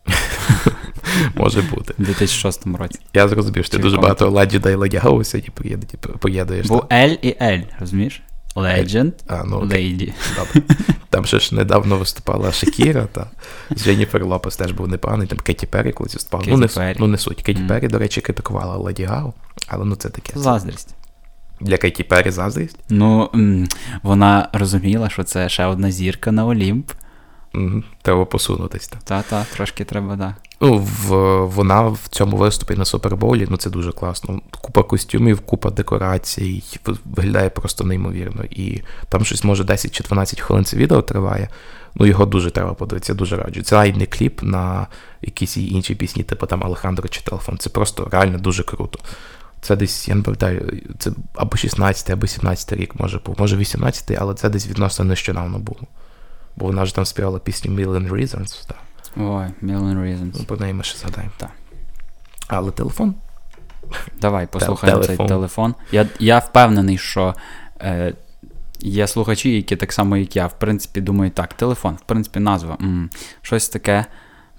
Може бути. У 2006 році. Я зрозумів, що ти дуже багато Legend і Lady Gaga сьогодні поєд- поєднуєш. Був так? І L, розумієш? Legend, А, ну. Lady. Добре. Там ще ж недавно виступала Шакіра, та Дженніфер Лопес теж був непоганий, там Кеті Перрі колись виступала. Ну, не, ну, не суть. Кеті Мгм. Перрі, до речі, критикувала Леді Гагу, але ну це таке. Заздрість. Для Кеті Перрі заздрість. Ну, вона розуміла, що це ще одна зірка на Олімп. Треба посунутись. Та. Та-та, трошки треба, да. Ну, в, вона в цьому виступі на Супербоулі, ну це дуже класно. Купа костюмів, купа декорацій, виглядає просто неймовірно. І там щось може 10 чи 12 хвилин це відео триває. Ну, його дуже треба подивитися, дуже раджу. Це не кліп на якісь інші пісні, типу там Алехандро чи телефон. Це просто реально дуже круто. Це десь, я не пам'ятаю, це або 16, або 17 рік може був, може 18, але це десь відносно нещодавно було. Бо вона ж там співала пісню Million Reasons. Так. Ой, Million Reasons. Ну, про неї ми ще згадаємо. Так. Але телефон. Давай послухаємо телефон. цей телефон. Я, я впевнений, що е, є слухачі, які так само, як я, в принципі, думають, так, телефон, в принципі, назва. м, щось таке.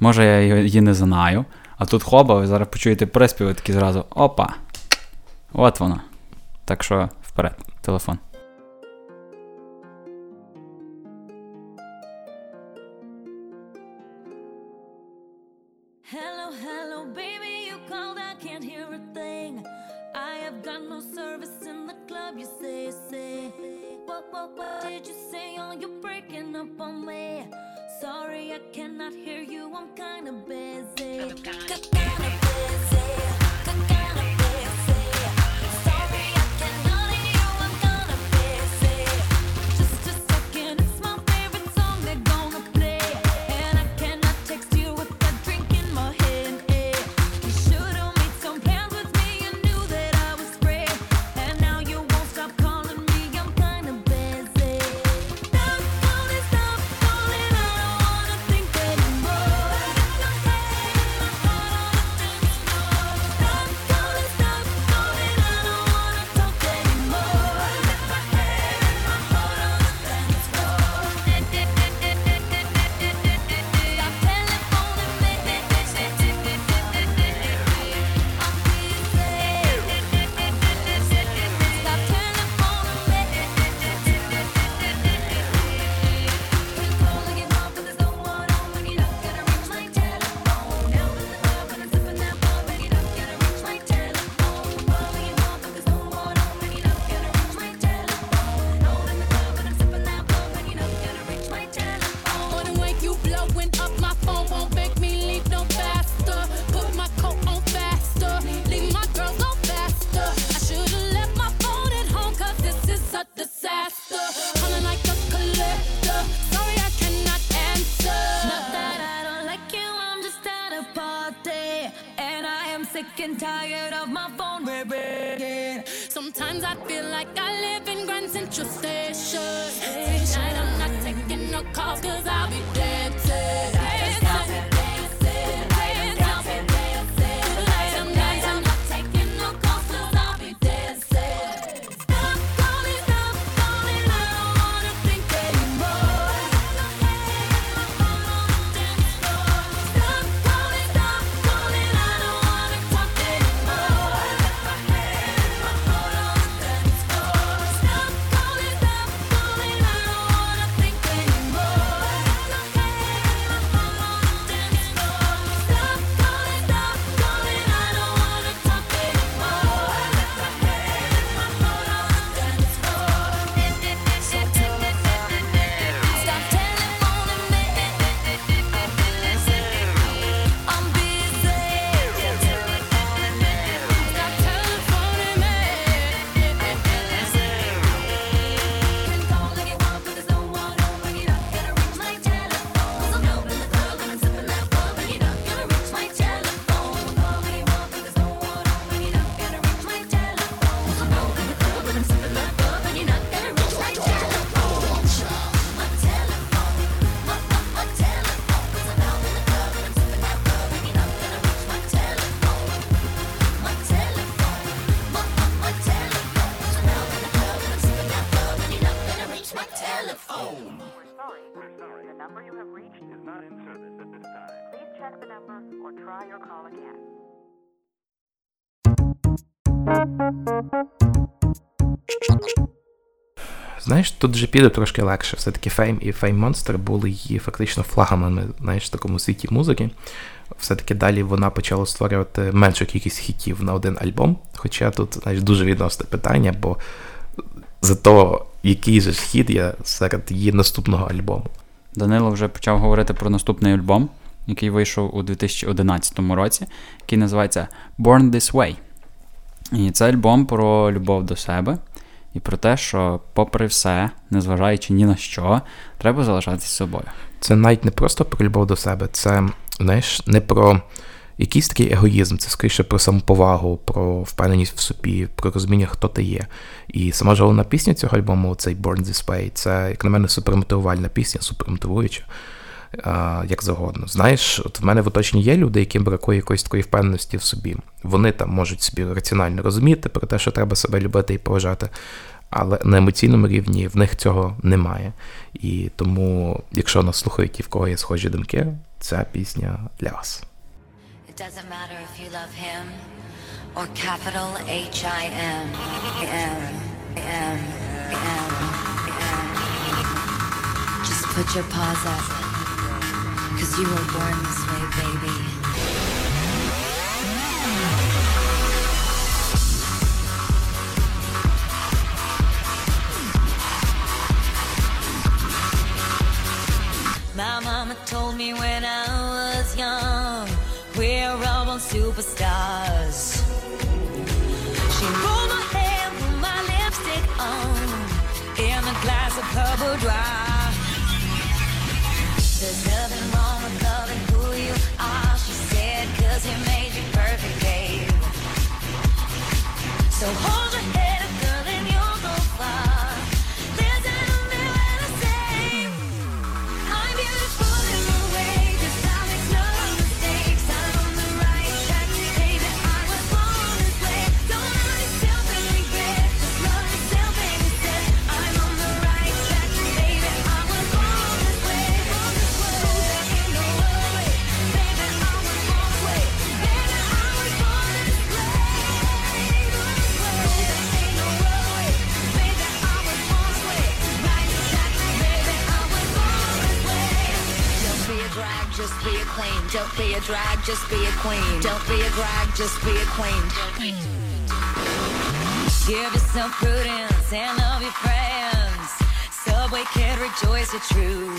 Може, я її- не знаю. А тут хоба, ви зараз почуєте приспів, і такі зразу опа. От воно. Так що вперед, телефон. On me. Sorry, I cannot hear you, I'm kinda busy. Kinda busy. Знаєш, тут вже піде трошки легше. Все-таки Fame і Fame Monster були її фактично флагманами знаєш, в такому світі музики. Все-таки далі вона почала створювати меншу кількість хітів на один альбом. Хоча тут знаєш, дуже відносне питання, бо за то, який же ж хіт є серед її наступного альбому. Данило вже почав говорити про наступний альбом, який вийшов у 2011 році, який називається Born This Way. І це альбом про любов до себе і про те, що, попри все, незважаючи ні на що, треба залишатися собою. Це навіть не просто про любов до себе, це знаєш, не про якийсь такий егоїзм, це скоріше про самоповагу, про впевненість в собі, про розуміння, хто ти є. І сама ж головна пісня цього альбому, цей Born This Way, це, як на мене, супермотивувальна пісня, супермотивуюча. А, як завгодно. Знаєш, от в мене в оточенні є люди, яким бракує якоїсь такої впевненості в собі. Вони там можуть собі раціонально розуміти про те, що треба себе любити і поважати, але на емоційному рівні в них цього немає. І тому, якщо нас слухають і в кого є схожі думки, ця пісня для вас. It doesn't matter if you love him or capital H I M M M M M. Just put your paws up, cause you were born this way, baby. My mama told me when I was young, we're all born superstars. She rolled my hair, put my lipstick on, in a glass of her boudoir. So hold just be a queen. Don't be a drag, just be a queen. Don't be a drag, just be a queen. Give yourself prudence and love your friends. Subway kid, rejoice your truth.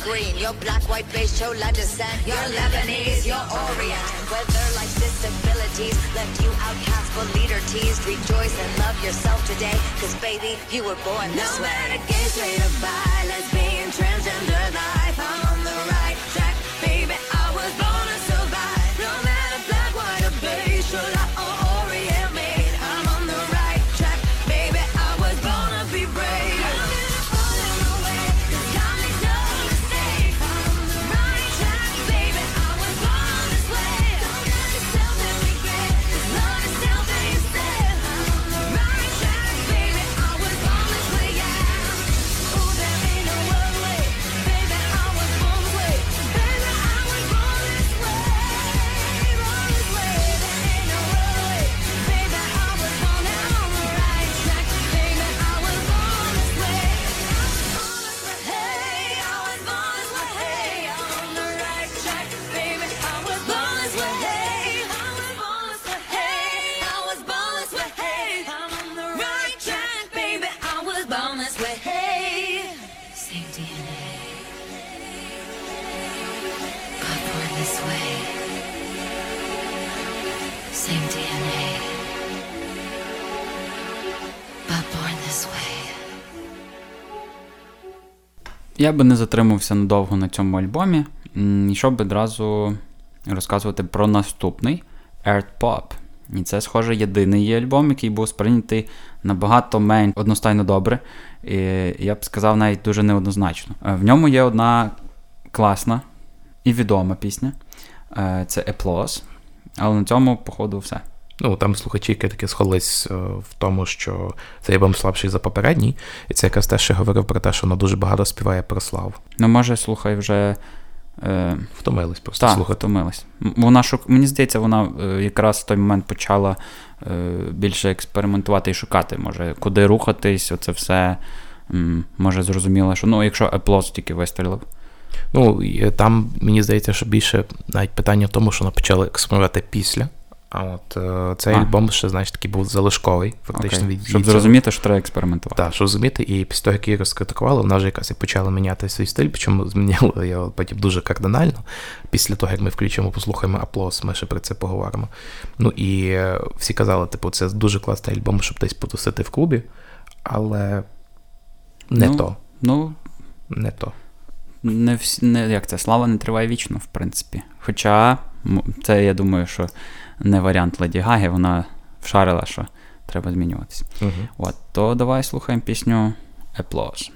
Evergreen, you're black, white, beige, chola descent. You're Lebanese, you're Orient. Whether life's disabilities left you outcast for leader teased, rejoice and love yourself today. Cause baby, you were born this No way. matter gay, straight or bi, Я би не затримався надовго на цьому альбомі. Йшов би одразу розказувати про наступний Earth Pop. І це, схоже, єдиний є альбом, який був сприйнятий набагато менш одностайно добре. І я б сказав, навіть дуже неоднозначно. Е, В ньому є одна класна і відома пісня. Е, Це Applause. Але на цьому, походу, все. Ну, там слухачі критики сходились е, в тому, що цей альбом слабший за попередній, і це якраз те, що говорив про те, що вона дуже багато співає про славу. Ну, може, слухай вже. Е, Втомились просто Так, слухати. втомилась. М- Вона шук... Мені здається, вона е, якраз в той момент почала е, більше експериментувати і шукати, може, куди рухатись, оце все. Може, зрозуміла, що ну, якщо Applause тільки вистрілив. Ну, там мені здається, що більше навіть питання в тому, що вона почала експлуатувати після. А от е, цей А. альбом ще, знаєш, такий був залишковий, фактично Окей. від Щоб зрозуміти, що треба експериментувати. Так, що розуміти, і після того, як її розкритикували, вона вже якась і почала міняти свій стиль, причому змінила його потім дуже кардинально. Після того, як ми включимо, послухаємо аплос, ми ще про це поговоримо. Ну і е, всі казали, типу, це дуже класний альбом, щоб десь потусити в клубі, але не ну, то. Ну, Не то. не всі, не, як це, слава не триває вічно, в принципі. Хоча це, я думаю, що не варіант Леді Гаги, вона вшарила, що треба змінюватися. Угу. От, то давай слухаємо пісню Applause.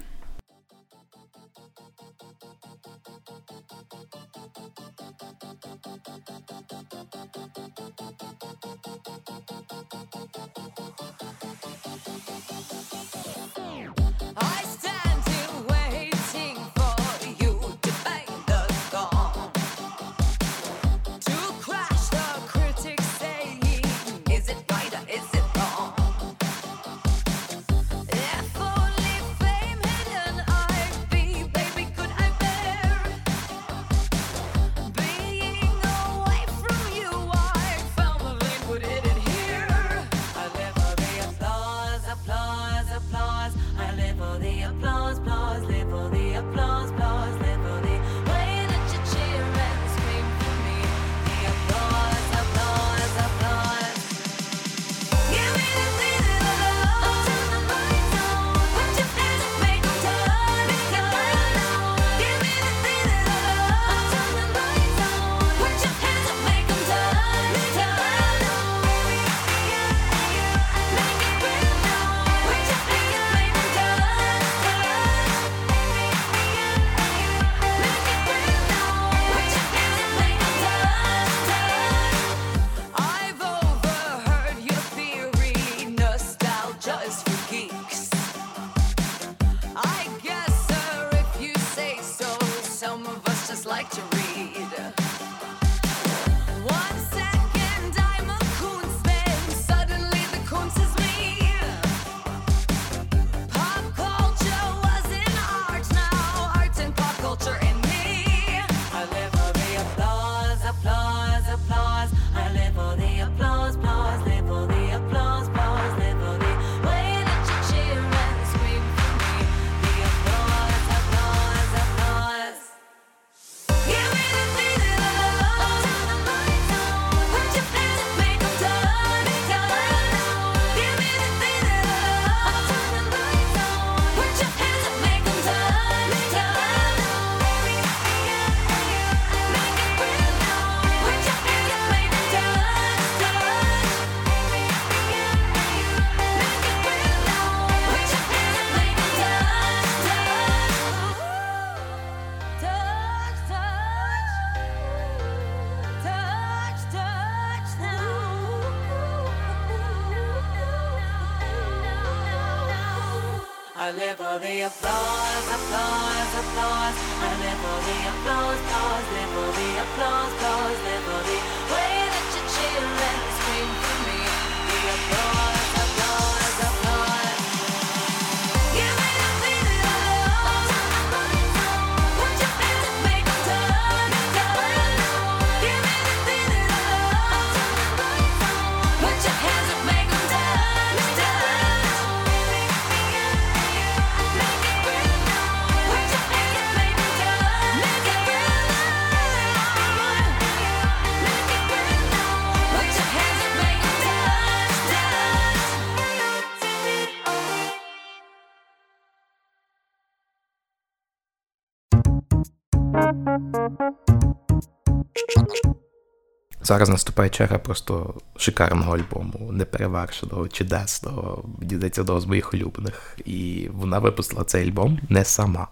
Зараз наступає черга просто шикарного альбому, неперевершеного, чудесного, дідеться одного з моїх улюблених. І вона випустила цей альбом не сама,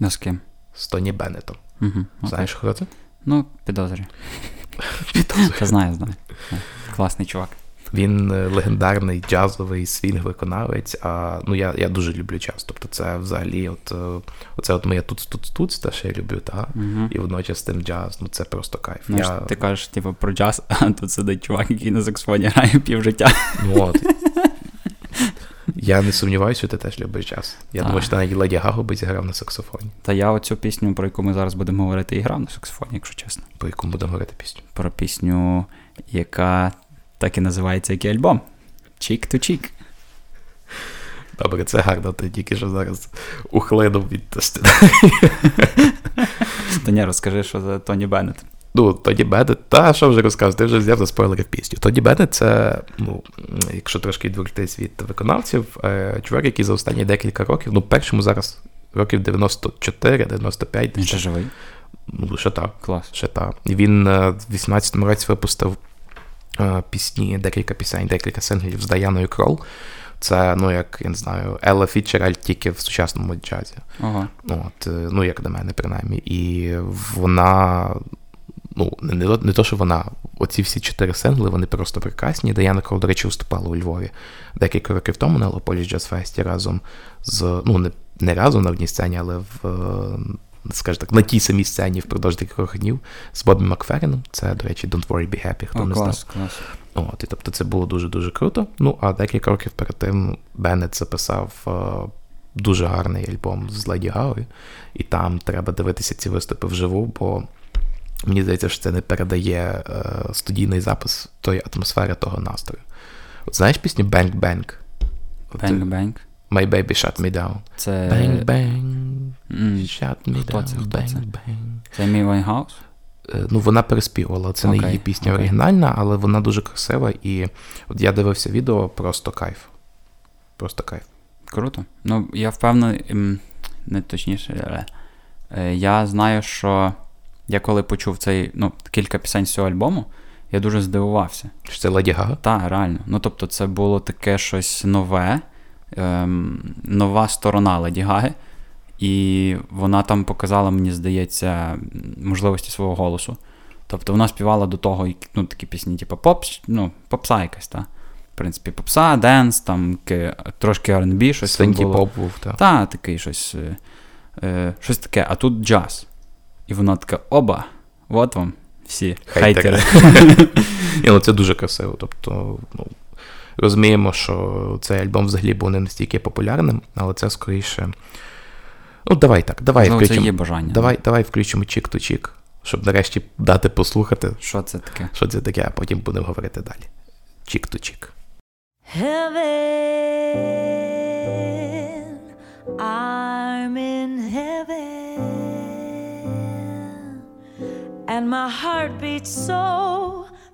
Ну з ким? з Тоні Беннетом. Угу. Знаєш, хто це? Ну, підозрюю. Я знаю, знаю. Класний чувак. Він е, легендарний джазовий свінг-виконавець. А ну я, я дуже люблю джаз. Тобто, це взагалі, от е, оце от моє тут тут тут те, що я люблю, та Угу. і водночас тим джаз. Ну це просто кайф. Знаєш, я, ти кажеш, типу, про джаз, а тут сидить чувак, який на саксофоні грає півжиття. ну, от. Я не сумніваюся, що ти теж любиш джаз. Я Так. думаю, що навіть Леді Гагу би зіграв на саксофоні. Та я оцю пісню, про яку ми зараз будемо говорити, і грав на саксофоні, якщо чесно. По якому будемо говорити пісню. Про пісню, яка так і називається як і альбом. Cheek to cheek. Добре, це гарно, ти тільки що зараз ухлинув від. Та ні, розкажи, що за Тоні Беннет. Ну, Тоді Беннет, та що вже розказав, ти вже взяв за спойлерів пісню. Тоді Беннет це, ну, якщо трошки відволіктись від виконавців, е, чувак, який за останні декілька років, ну, першому зараз років 94-95, Він ще живий. ну, ще так. Клас. Ще та. Він е, в 18-му році випустив пісні, декілька пісень, декілька синглів з Даяною Крол. Це, ну, як я не знаю, Елла Фітчеральд тільки в сучасному джазі. Ну, от, е, ну, як на мене, принаймні. І вона. Ну, не, не, то- не то, що вона. Оці всі чотири сингли, вони просто прекрасні. Даяна Крол, до речі, виступала у Львові декілька років тому на Лополі Джаз Фесті разом з. Ну, не, не разом на одній сцені, але в. Скажімо так, на тій самій сцені впродовж декількох днів з Бобі Макферіном. Це, до речі, Don't Worry Be Happy, хто О, не клас, знав. клас. От, і тобто це було дуже-дуже круто. Ну, а декілька років перед тим Беннет записав е, дуже гарний альбом з Леді Гагою, і там треба дивитися ці виступи вживу, бо мені здається, що це не передає е, студійний запис тої атмосфери, того настрою. От знаєш пісню Bang Bang? От, Бенг Бенг. My Baby Shut Me Down. Це. Bang Bang, М, Shut Me Хто Down, це? Хто Bang це? Bang. Це Емі Вайнгаус? Е, Ну, вона переспівувала, це не Окей, її пісня окей. оригінальна, але вона дуже красива. І от я дивився відео, просто кайф. Просто кайф. Круто. Ну, я впевнений, ем, не точніше, але е, я знаю, що я коли почув цей, ну, кілька пісень з цього альбому, я дуже здивувався. Що це Леді Гага? Та, реально. Ну, тобто, це було таке щось нове, ем, нова сторона Леді Гаги. І вона там показала, мені здається, можливості свого голосу. Тобто вона співала до того, ну, такі пісні, типу поп, ну, попса якась, та. В принципі, попса, денс, там трошки R&B, щось Синті поп був, так. Та, такий щось, е, е, щось таке, а тут джаз. І вона така: оба, от вам всі Хейтери. хейтери. Ну це дуже красиво. Тобто, ну, розуміємо, що цей альбом взагалі був не настільки популярним, але це скоріше. Ну, давай так, давай Можливо, це є бажання. Давай, давай включимо чік то чік, щоб нарешті дати послухати, Що це таке? що це таке, а потім будемо говорити далі. Чік то чік. Heaven, I'm in heaven, and my heart beats so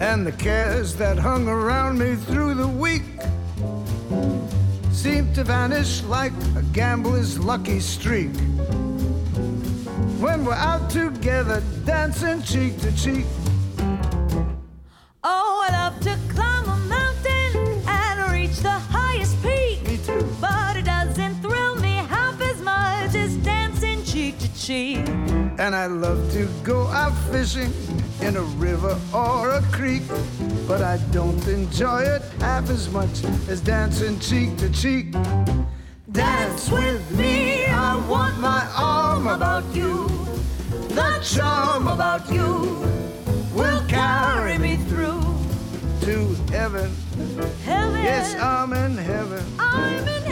And the cares that hung around me through the week seem to vanish like a gambler's lucky streak. When we're out together, dancing cheek to cheek. Oh, I love to climb a mountain and reach the highest peak. Me too. But it doesn't thrill me half as much as dancing cheek to cheek. And I love to go out fishing in a river or a creek. But I don't enjoy it half as much as dancing cheek to cheek. Dance with me, I want my arm about you. The charm about you will carry me through to heaven. Heaven, Yes, I'm in heaven. I'm in heaven.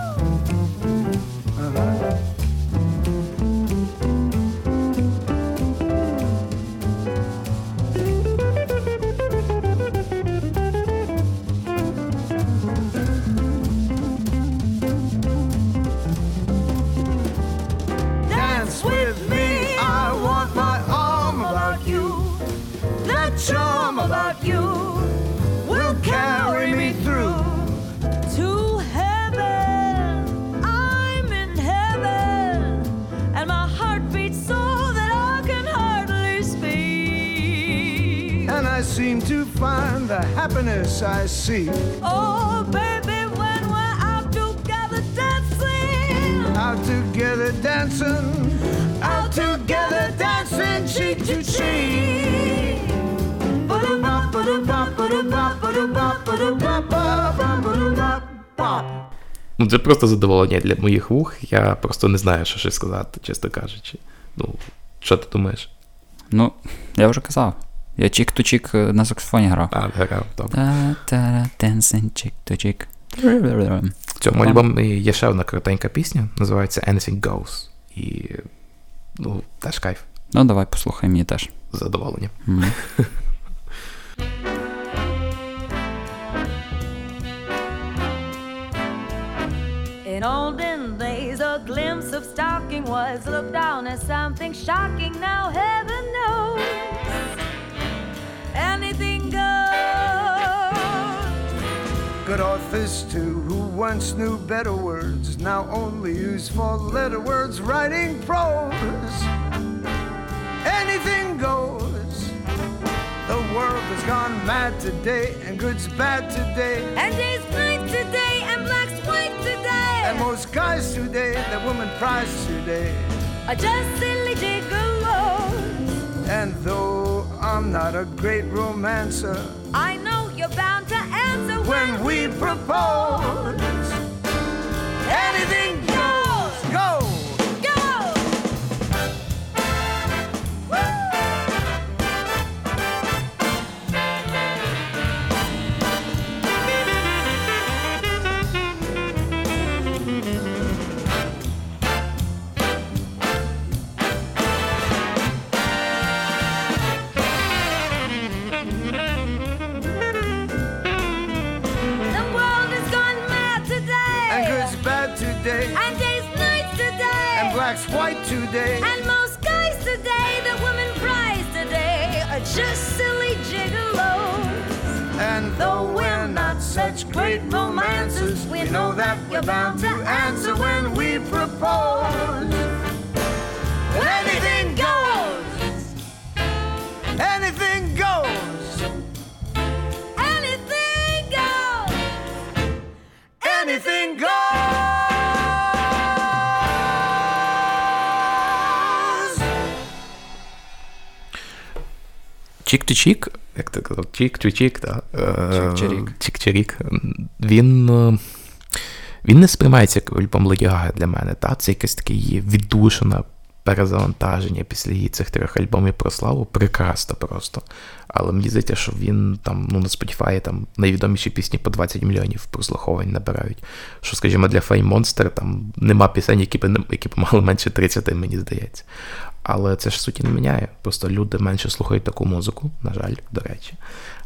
I. Oh, baby, when we're out together dancing. Out together dancing, out together dancing cheek to cheek. Ba-da-bop, ba-da-bop, ba-da-bop, ba-da-bop, ba-da-bop, ba-da-bop, ba-da-bop, bop. Ну, це просто задоволення для моїх вух. Я просто не знаю, що ще сказати, чесно кажучи. Ну, що ти думаєш? Ну, я вже казав. Я Cheek to Cheek е, на саксофоні грав. А, грав, добре. Dancing cheek to cheek. В цьому альбомі є ще одна коротенька пісня, називається Anything Goes. І ну, теж кайф, Ну, давай послухаємо її теж. задоволення. Мгм. In olden days, a glimpse of stocking was looked down as something shocking. Now, heaven knows anything goes. Good authors too, who once knew better words, now only use four letter words writing prose. Anything goes. The world has gone mad today, and good's bad today. And day's night today, and black's white today. And most guys today, that woman prize today. are just silly gigolos. And though I'm not a great romancer, I know you're bound to answer when we propose, anything goes. Go! go. though we're not such great romancers, we know that we're bound to answer when we propose. Anything goes! Anything goes! Anything goes. Anything goes! Чік-то-чік, як ти казав, чік-то-чік, так. Чик-чирік. Чік-чирік. Він. е, Він не сприймається як альбом Леді Гаги для мене. Та? Це якесь таке її віддушина, перезавантаження після її цих трьох альбомів про славу. Прекрасно просто. Але мені здається, що він там, ну, на Spotify там найвідоміші пісні по 20 мільйонів прослуховувань набирають. Що, скажімо, для Fame Monster там нема пісень, які б, які б мали менше 30, мені здається. Але це ж суті не міняє. Просто люди менше слухають таку музику, на жаль, до речі.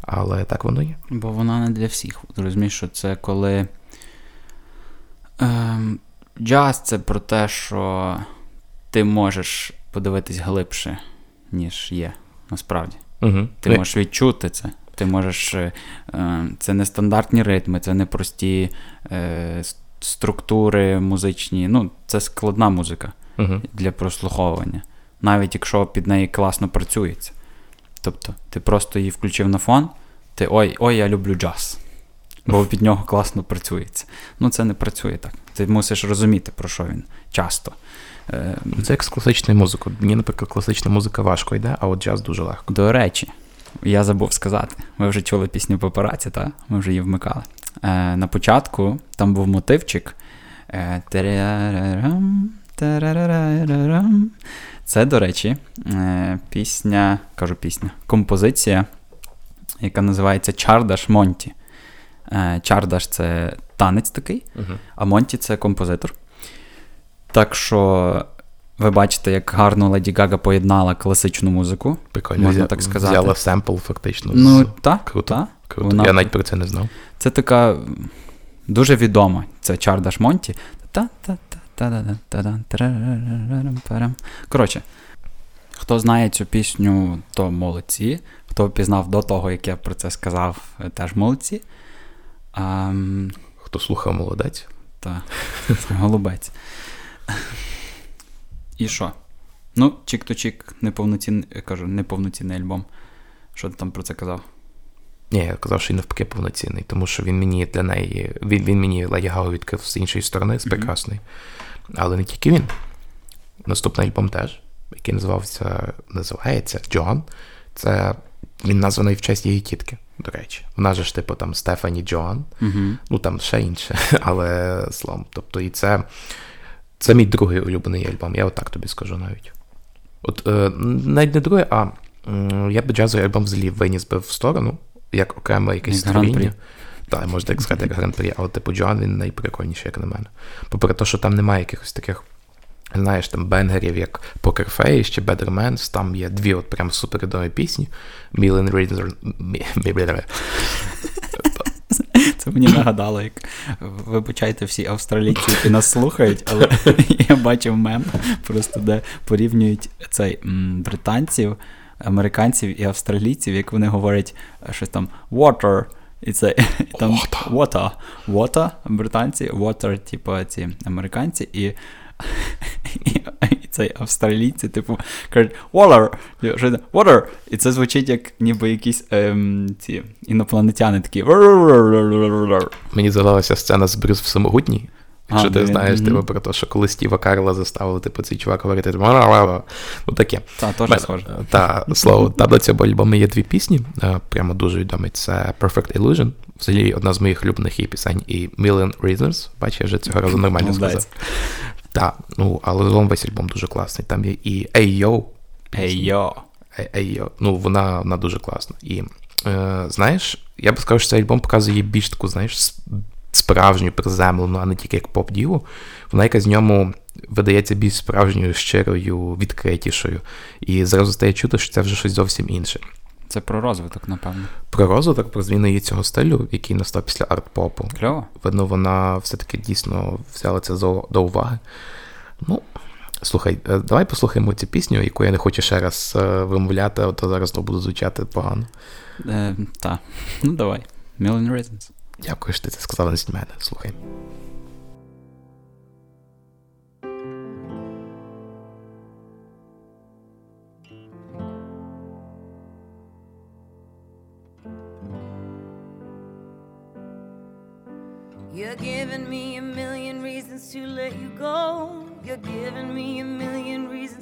Але так воно є. Бо вона не для всіх. Розумієш, що це коли Ем, джаз це про те, що ти можеш подивитись глибше, ніж є, насправді. Угу. Ти можеш відчути це. Ти можеш. Е, ем, це не стандартні ритми, це не прості е, структури музичні. Ну, це складна музика угу. для прослуховування навіть якщо під неї класно працюється. Тобто, ти просто її включив на фон, ти ой, ой, я люблю джаз. Бо під нього класно працюється. Ну, це не працює так. Ти мусиш розуміти, про що він часто. Е, ну, це як з класичною музикою. Мені, наприклад, класична музика важко йде, а от джаз дуже легко. До речі, я забув сказати. Ми вже чули пісню папараці, та? Ми вже її вмикали. Е, на початку там був мотивчик. Е, це, до речі, е, пісня, кажу пісня, композиція, яка називається Чардаш Монті. Е, Чардаш це танець такий, uh-huh. а Монті це композитор. Так що ви бачите, як гарно Леді Гага поєднала класичну музику. Прикольно, можна так сказати. Взяла семпл, фактично. Ну, так. Та. Вона... Я навіть про це не знав. Це така дуже відома, це Чардаш Монті. Та, та, Коротше, хто знає цю пісню, то молодці. Хто пізнав до того, як я про це сказав, теж молодці. А, Хто слухав молодець? Так, голубець. І що? Ну, чік-то-чік, неповноцінний, кажу, неповноцінний альбом. Що ти там про це казав? Ні, я казав, що він навпаки повноцінний, тому що він мені для неї, він він мені Леді Гагу відкрив з іншої сторони, з прекрасний. Mm-hmm. Але не тільки він. Наступний альбом теж, який називався, називається Джон. Це він названий в честь її тітки, до речі. Вона же ж, типу, там Стефані Джоан, ну там ще інше, але словом. Тобто, і це, це мій другий улюблений альбом, я отак тобі скажу навіть. От е, навіть не другий, а м, я б джазовий альбом взагалі виніс би в сторону, як окреме якесь Як створіння. Так, можна так сказати, як гран-прі, але типу Джоан він найприкольніший, як на мене. Попри те, що там немає якихось таких, знаєш, там бенгерів, як Poker Face чи Better Mans, там є дві от прям супервідомі пісні. Million Reasons... Це мені нагадало, як вибачайте всі австралійці, які нас слухають, але я бачив мем, просто де порівнюють цей м, британців, американців і австралійців, як вони говорять щось там water. І це там water. water, британці, water, типу ці американці, і, і, і цей австралійці, типу, кажуть water, water. І це звучить як ніби якісь ем, ці інопланетяни такі. Мені згадалася сцена з Брюс всемогутній. Якщо А, ти блін, знаєш, типу, про те, що коли Стіва Карла заставили, типу, цей чувак говорити, типу, ну таке. Та, теж схоже. Та, слово, там до цього альбому є дві пісні, е, прямо дуже відомі. Це Perfect Illusion, взагалі одна з моїх улюблених її пісень, і Million Reasons. Бачиш, я вже цього разу нормально сказав. Так, ну, але загалом весь альбом дуже класний. Там є і Ей Йо. Ей йо. Ей- Ей Йо. Ну, вона, вона дуже класна. І е, знаєш, я б сказав, що цей альбом показує більш таку, знаєш, справжню приземлену, а не тільки як поп-діву. Вона якась в ньому видається більш справжньою, щирою, відкритішою. І зразу стає чути, що це вже щось зовсім інше. Це про розвиток, напевно. Про розвиток, про зміну її цього стилю, який настав після арт-попу. Кльово. Видно, вона все-таки дійсно взяла це до уваги. Ну, слухай, е, давай послухаємо цю пісню, яку я не хочу ще раз е, вимовляти, а то зараз то буде звучати погано. Е, та. Ну давай. Million Reasons. Дякую, що ти це сказала не мене. Слухай. You're giving me a million reasons to let you go. You're giving me a million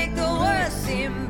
make the worst seem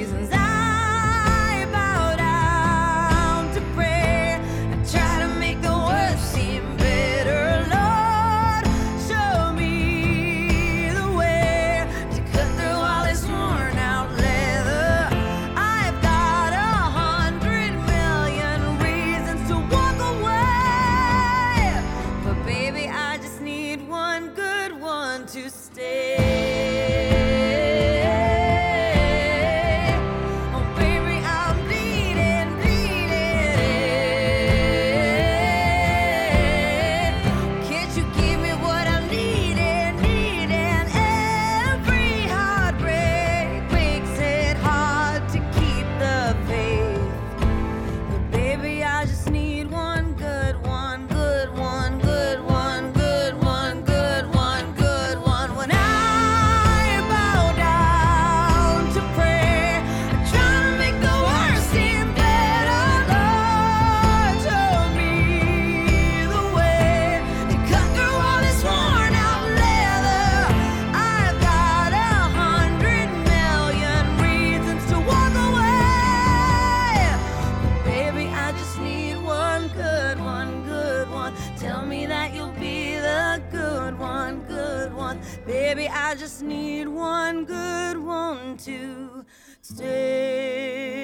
Baby, I just need one good one to stay.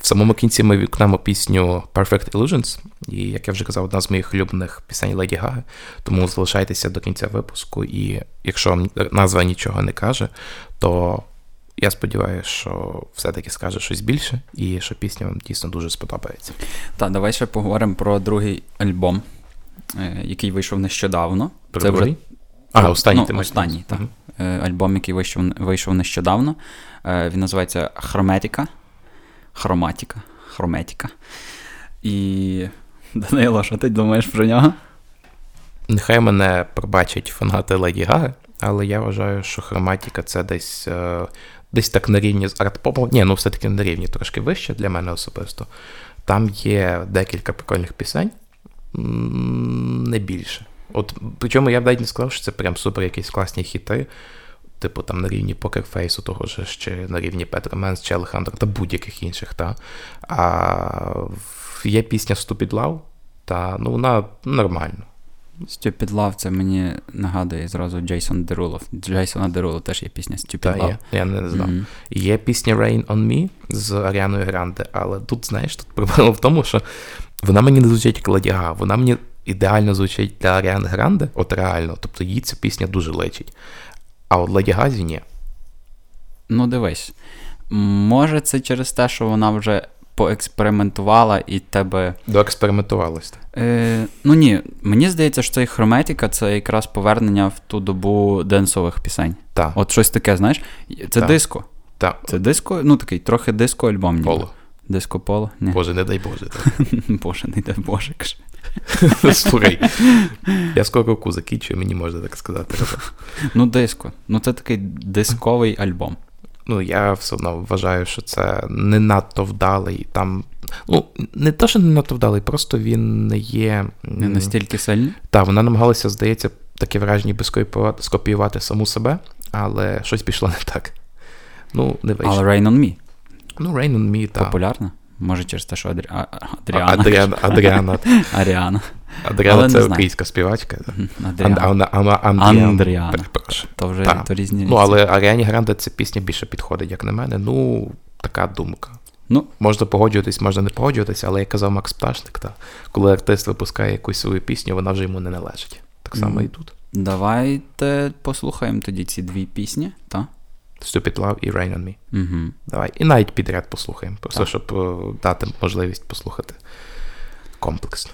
В самому кінці ми вікнемо пісню Perfect Illusions, і, як я вже казав, одна з моїх улюблених пісень Леді Гаги. Тому залишайтеся до кінця випуску, і якщо назва нічого не каже, то я сподіваюся, що все-таки скаже щось більше, і що пісня вам дійсно дуже сподобається. Та, давай ще поговоримо про другий альбом, е, який вийшов нещодавно. Про Це вже? А, останній ну, ти останній, так. Е, Альбом, який вийшов, вийшов нещодавно. Е, Він називається Хрометіка. Хроматіка. Хрометіка. І. Данило, що ти думаєш про нього? Нехай мене пробачать фанати Леді Гаги, але я вважаю, що хроматіка це десь, десь так на рівні з арт-попом. Ні, ну все-таки на рівні трошки вище для мене особисто. Там є декілька прикольних пісень, не більше. От, причому я б навіть не сказав, що це прям супер якісь класні хіти. Типу там на рівні Покерфейсу, того ж чи на рівні Петра Менс чи Алехандро та будь-яких інших. Та. А є пісня Stupid Love, та ну вона нормальна. Stupid Love, це мені нагадує зразу Джейсон Деруло. Джейсона Деруло теж є пісня Stupid Та Love. є, я не знав. Мгм. Є пісня Rain on Me з Аріаною Гранде, але тут, знаєш, тут проблема в тому, що вона мені не звучить як Леді Гага, вона мені ідеально звучить для Аріани Гранде, от реально, тобто їй ця пісня дуже лечить. А от Леді Газі ні. Ну, дивись. Може, це через те, що вона вже поекспериментувала і тебе. Доекспериментувалась. Е, ну ні, мені здається, що цей хрометіка це якраз повернення в ту добу денсових пісень. Так. От щось таке, знаєш, це Так. диско. Так. Це диско, ну такий трохи диско-альбом. ніби. Поло. Диско поло? Ні. Боже, не дай Боже. Так. Боже, не дай Боже. каже. Слухай, я скоро року закінчую, мені можна так сказати. Ну, диско. Ну, це такий дисковий альбом. Ну, я все одно вважаю, що це не надто вдалий. Там, ну, не те, що не надто вдалий, просто він не є. Не настільки сильний. Так, вона намагалася, здається, таке враження ніби скопіювати, скопіювати саму себе, але щось пішло не так. Ну, не вийшло. Але Rain on Me Ну, Rain on Me, так. популярна. Може, через те, що Адрі... Адріана. Адріана, Адріана. Адріана це українська співачка. Андріана. То вже то різні. Ну, але Аріані Гранде ця пісня більше підходить, як на мене. Ну, така думка. Ну, Можна погоджуватись, можна не погоджуватися, але як казав Макс Пташник, та, коли артист випускає якусь свою пісню, вона вже йому не належить. Так само і тут. давайте послухаємо тоді ці дві пісні, так? Stupid Love і Rain on Me. Угу. Давай. І навіть підряд послухаємо, просто Так. щоб е, дати можливість послухати комплексно.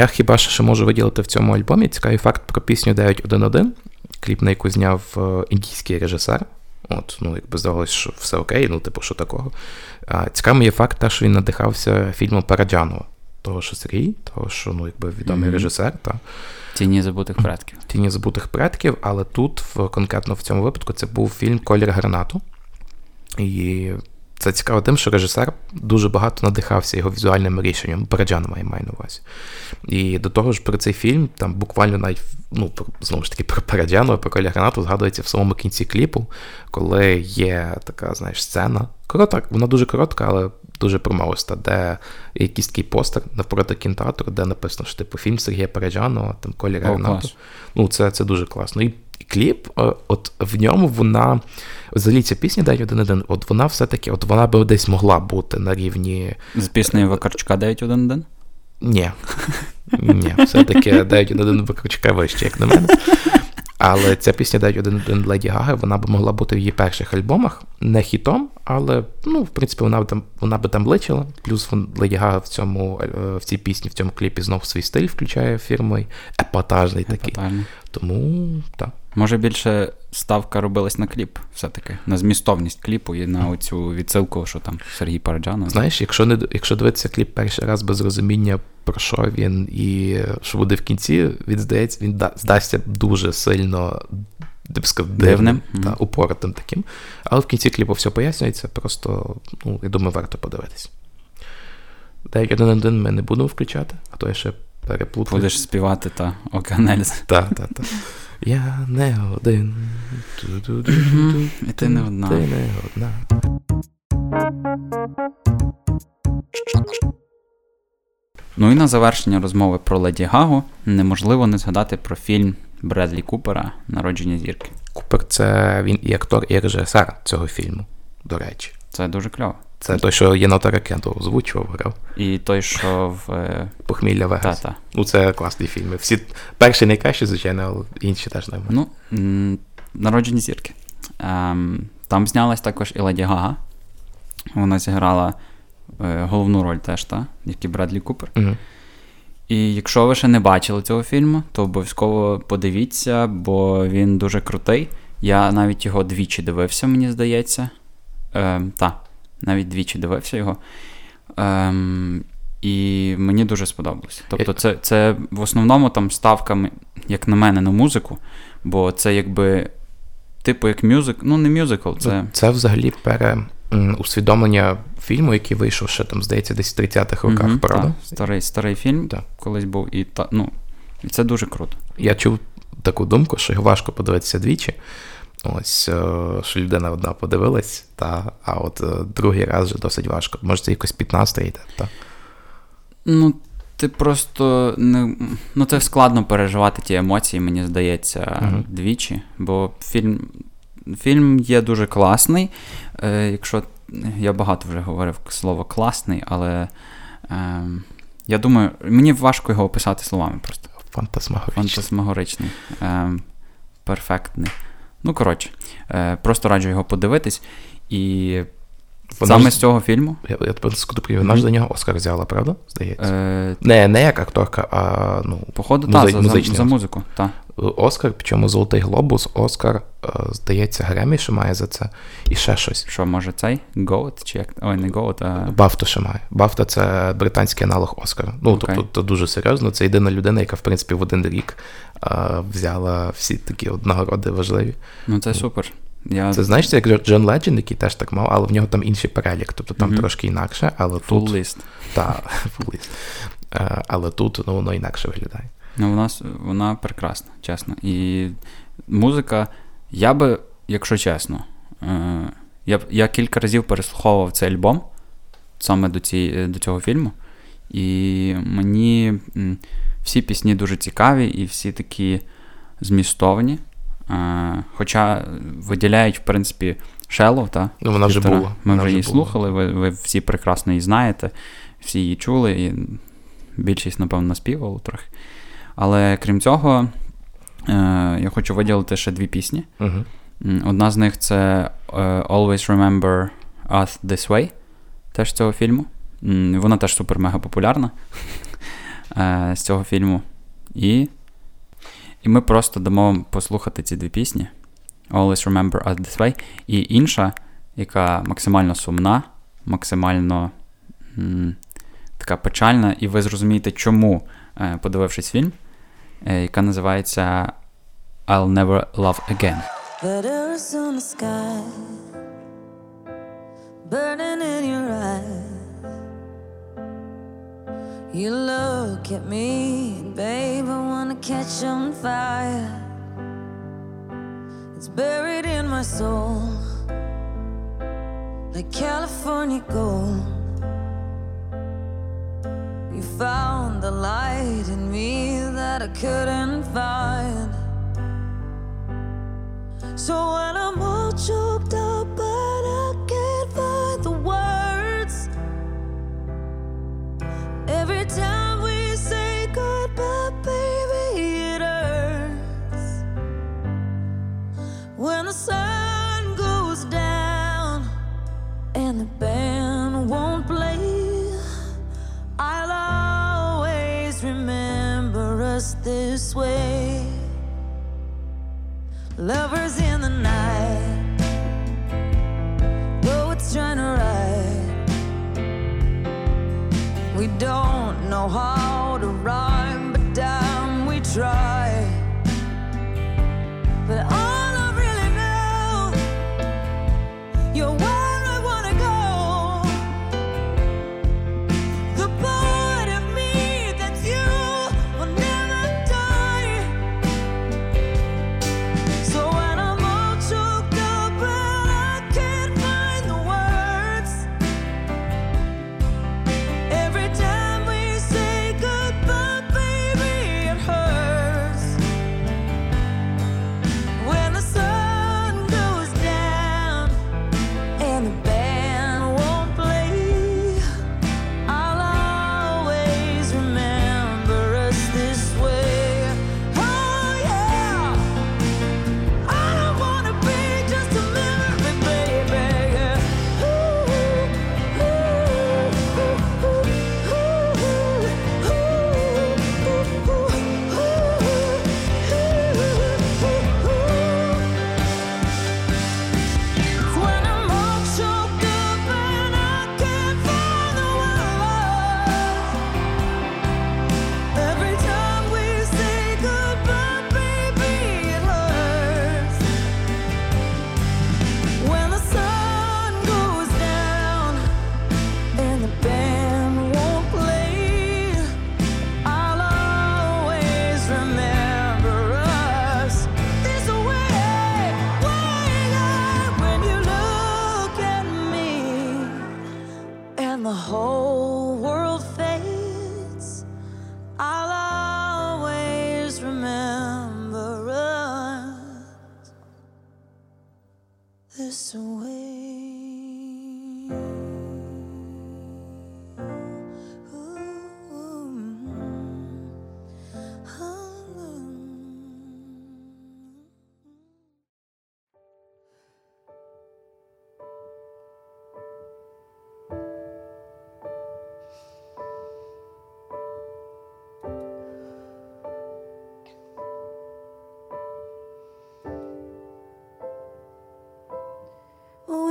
Я хіба що ще можу виділити в цьому альбомі цікавий факт про пісню 911, кліп, на яку зняв е, індійський режисер. От, ну, якби здавалося, що все окей, ну, типу, що такого. А, цікавий є факт, те, що він надихався фільмом Параджанова. Того, що Сергій, того, що ну, якби відомий Мгм. режисер, та, Тіні забутих предків. Тіні забутих предків, але тут, в, конкретно в цьому випадку, це був фільм Колір гранату. І це цікаво тим, що режисер дуже багато надихався його візуальним рішенням. Параджанова я маю на увазі. І до того ж, про цей фільм, там буквально навіть, ну, знову ж таки, про Параджанова, про Колір гранату згадується в самому кінці кліпу, коли є така, знаєш, сцена. Коротка, вона дуже коротка, але дуже промовиста, де якийсь такий постер навпроти кінотеатру, де написано, що типу фільм Сергія Параджанова, там Колір О, гранату. Ну, це, це дуже класно. І і кліп, е, от в ньому вона. Взагалі ця пісня «День один один, от вона все-таки, от вона би десь могла бути на рівні. З піснею Вакарчука 911? Ні. Ні, все-таки 911 Вакарчука вище, як на мене. Але ця пісня 911 Леді Гаги, вона б могла бути в її перших альбомах. Не хітом, але ну, в принципі, вона б там вона би там личила. Плюс Леді Гага в цьому е, в цій пісні, в цьому кліпі знов свій стиль включає фірмовий, епатажний такий. Тому так. Може більше ставка робилась на кліп, все-таки, на змістовність кліпу і на оцю відсилку, що там Сергій Параджанов. Знаєш, якщо не якщо дивитися кліп перший раз без розуміння, про що він і що буде в кінці, він здається, він да, здасться дуже сильно я б сказав, дивним, Дивним, та упоротим таким. Але в кінці кліпу все пояснюється, просто, ну, я думаю, варто подивитись. 9.1.1 ми не будемо включати, а то я ще переплутаю. Будеш співати та Океанельз. Так, так, так. Я не один. І ти не одна. Ти не одна. Ну і на завершення розмови про Леді Гагу неможливо не згадати про фільм Бредлі Купера Народження зірки. Купер це він і актор, і режисер цього фільму, до речі. Це дуже кльово. Це той, що Єнота Ракету озвучував, грав. І той, що в. е, Похмілля Вегас. Та-та. Ну, це класні фільми. Всі перший найкращий, звичайно, але інші теж нормально. Ну, народжені зірки. Ем, там знялась також і Леді Гага. Вона зіграла е, головну роль теж, та, як і Бредлі Купер. Мгм. І якщо ви ще не бачили цього фільму, то обов'язково подивіться, бо він дуже крутий. Я навіть його двічі дивився, мені здається. Ем, та, навіть двічі дивився його. Ем, і мені дуже сподобалося. Тобто, це, це в основному там ставка, як на мене, на музику, бо це якби. Типу, як мюзик, ну не мюзикл, це. Це взагалі пере усвідомлення фільму, який вийшов ще там, здається, десь в 30-х роках, Мгм, правда? та, старий, старий фільм Так. колись був, і та, ну, і це дуже круто. Я чув таку думку, що його важко подивитися двічі. Ось, е, що людина одна подивилась, та, а от е, другий раз вже досить важко. Може, це якось 15 йде, та. Ну, ти просто не. Ну, це складно переживати ті емоції, мені здається, Мгм. двічі. Бо фільм, фільм є дуже класний. Е, якщо я багато вже говорив слово класний, але е, я думаю, мені важко його описати словами просто. Фантасмагоричний. Фантасмагоричний. Е, перфектний. Ну, коротше, е, просто раджу його подивитись. І Вона саме ж- з цього фільму. Я, я тебе скуплю, вона ж за нього Оскар взяла, правда? Здається. Е, Не, не як акторка, а ну, Походу, музи- так, за, за, музичний за музику. Та. Оскар, причому Золотий Глобус, Оскар, е, здається, Гремі ще має за це. І ще щось. Що, може, цей? Goat? Чи як? Ой, не Goat, а. Бафта ще має. Бафта це британський аналог Оскара. Ну, Окей. тобто, то дуже серйозно. Це єдина людина, яка, в принципі, в один рік е, взяла всі такі нагороди важливі. Ну, це супер. Я... Це знаєш, це як Джон Ледженд, який теж так мав, але в нього там інший перелік. Тобто там Мгм. трошки інакше, але Full тут. list. Та, full list. Е, але тут ну, воно інакше виглядає. Ну, вона, с- вона прекрасна, чесно. І музика, я би, якщо чесно, е, я, я кілька разів переслуховував цей альбом саме до, цієї, до цього фільму. І мені всі пісні дуже цікаві і всі такі змістовні. Е, хоча виділяють, в принципі, Shallow, та, Ну, вона вже була. Ми Вона вже її була. слухали, ви, ви всі прекрасно її знаєте, всі її чули, і більшість, напевно, наспівали трохи. Але крім цього, е, я хочу виділити ще дві пісні. М, Одна з них це е, Always Remember Us This Way, теж з цього фільму. Вона теж супер-мега популярна з цього фільму. І, і ми просто дамо вам послухати ці дві пісні. Always Remember Us This Way. І інша, яка максимально сумна, максимально м, така печальна, і ви зрозумієте, чому, е, подивившись фільм, е, яка називається I'll Never Love Again. Burning in your eyes. You look at me, babe, I wanna catch on fire. It's buried in my soul, like California gold. You found the light in me that I couldn't find. So when I'm all choked up, the band won't play, I'll always remember us this way. Lovers in the night, poets trying to write. We don't know how to rhyme, but damn, we try.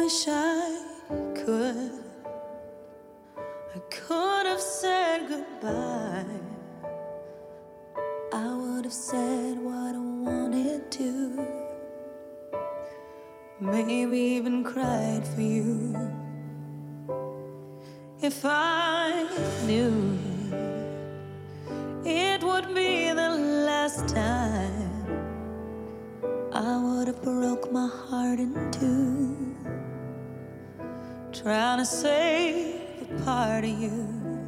wish I could. I could have said goodbye. I would have said what I wanted to. Maybe even cried for you. If I knew. you.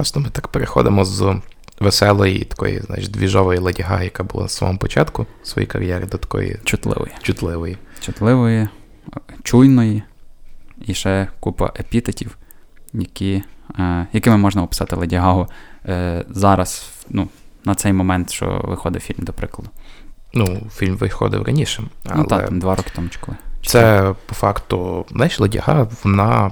Класно, ми так переходимо з веселої, такої, знаєш, двіжової Леді яка була на самому початку своєї кар'єри, до такої Чутливої. чутливої. Чутливої, чуйної і ще купа епітетів, які, е, якими можна описати Леді Гагу е, зараз, ну, на цей момент, що виходить фільм, до прикладу. Ну, фільм виходив раніше. Але Ну так, там два роки тому чи коли. це по факту, знаєш, Леді Гага, вона.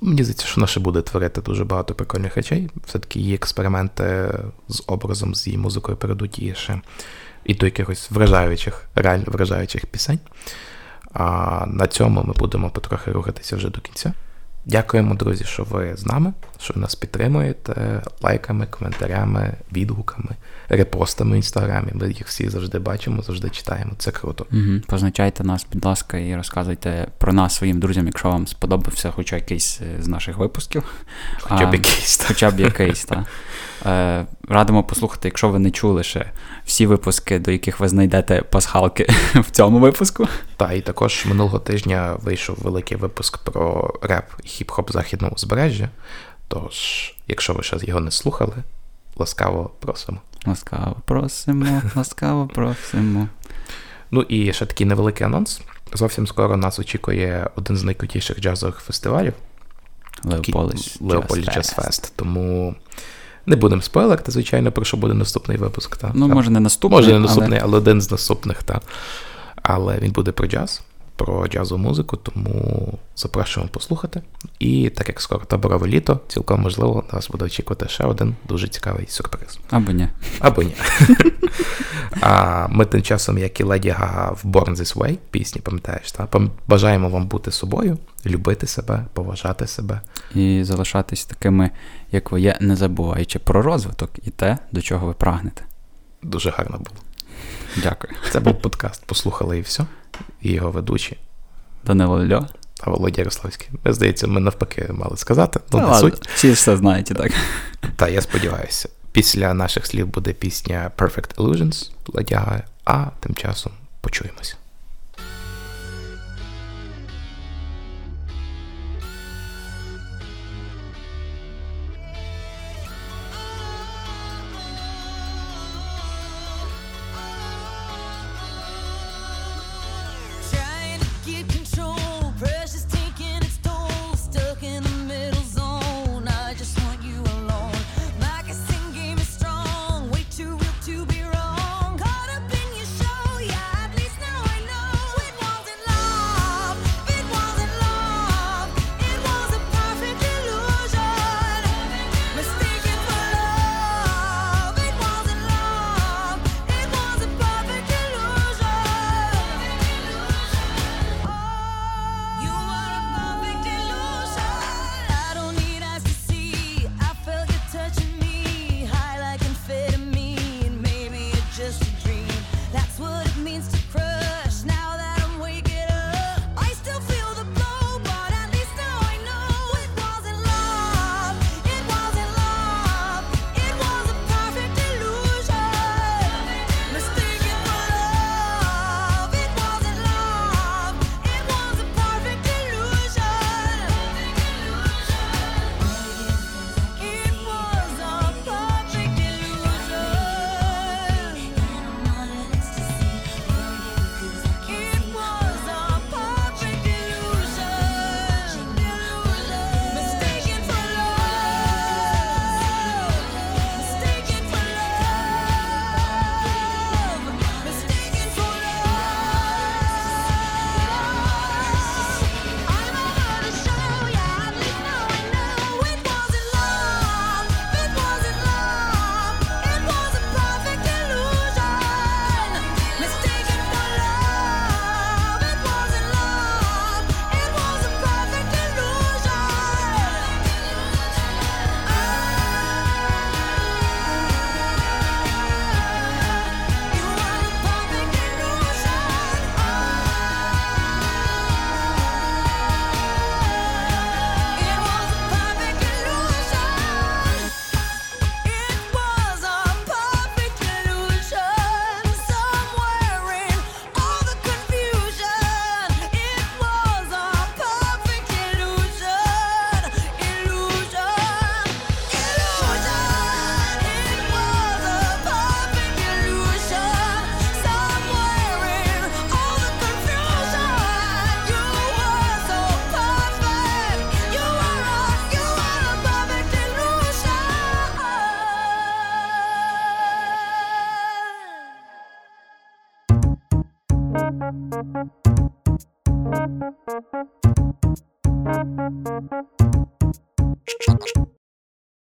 Мені здається, що вона ще буде творити дуже багато прикольних речей. Все-таки її експерименти з образом, з її музикою перейдуть її ще і до якихось вражаючих, реально вражаючих пісень. А на цьому ми будемо потрохи рухатися вже до кінця. Дякуємо, друзі, що ви з нами, що ви нас підтримуєте лайками, коментарями, відгуками, репостами в інстаграмі. Ми їх всі завжди бачимо, завжди читаємо. Це круто. Угу. Позначайте нас, будь ласка, і розказуйте про нас своїм друзям, якщо вам сподобався хоча якийсь е, з наших випусків. Хоча б якийсь. Хоча б якийсь, так. Е, радимо послухати, якщо ви не чули ще всі випуски, до яких ви знайдете пасхалки в цьому випуску. Та і також минулого тижня вийшов великий випуск про реп і хіп-хоп західного узбережжя. Тож, якщо ви ще його не слухали, ласкаво просимо. Ласкаво просимо, ласкаво просимо. Ну і ще такий невеликий анонс. Зовсім скоро нас очікує один з найкрутіших джазових фестивалів Леополіс. Джаз Фест. Тому не будемо спойлерити, звичайно, про що буде наступний випуск. Та. Ну, та. може, не наступний, Може, не але- наступний, але... один з наступних, так. Але він буде про джаз, про джазову музику, тому запрошуємо послухати. І так як скоро таборове літо, цілком можливо, нас буде очікувати ще один дуже цікавий сюрприз. Або ні. Або ні. А ми тим часом, як і Леді Гага в Born This Way, пісні, пам'ятаєш, та? Бажаємо вам бути собою, любити себе, поважати себе. І залишатись такими, як ви є, не забуваючи про розвиток і те, до чого ви прагнете. Дуже гарно було. Дякую. Це був подкаст Послухали і все. І його ведучі. Данило Льо. Та Володя Ярославський. Ми, здається, ми навпаки мали сказати. Ну, не суть. Всі все знаєте, так. Та я сподіваюся. Після наших слів буде пісня Perfect Illusions ладяга, а тим часом почуємось.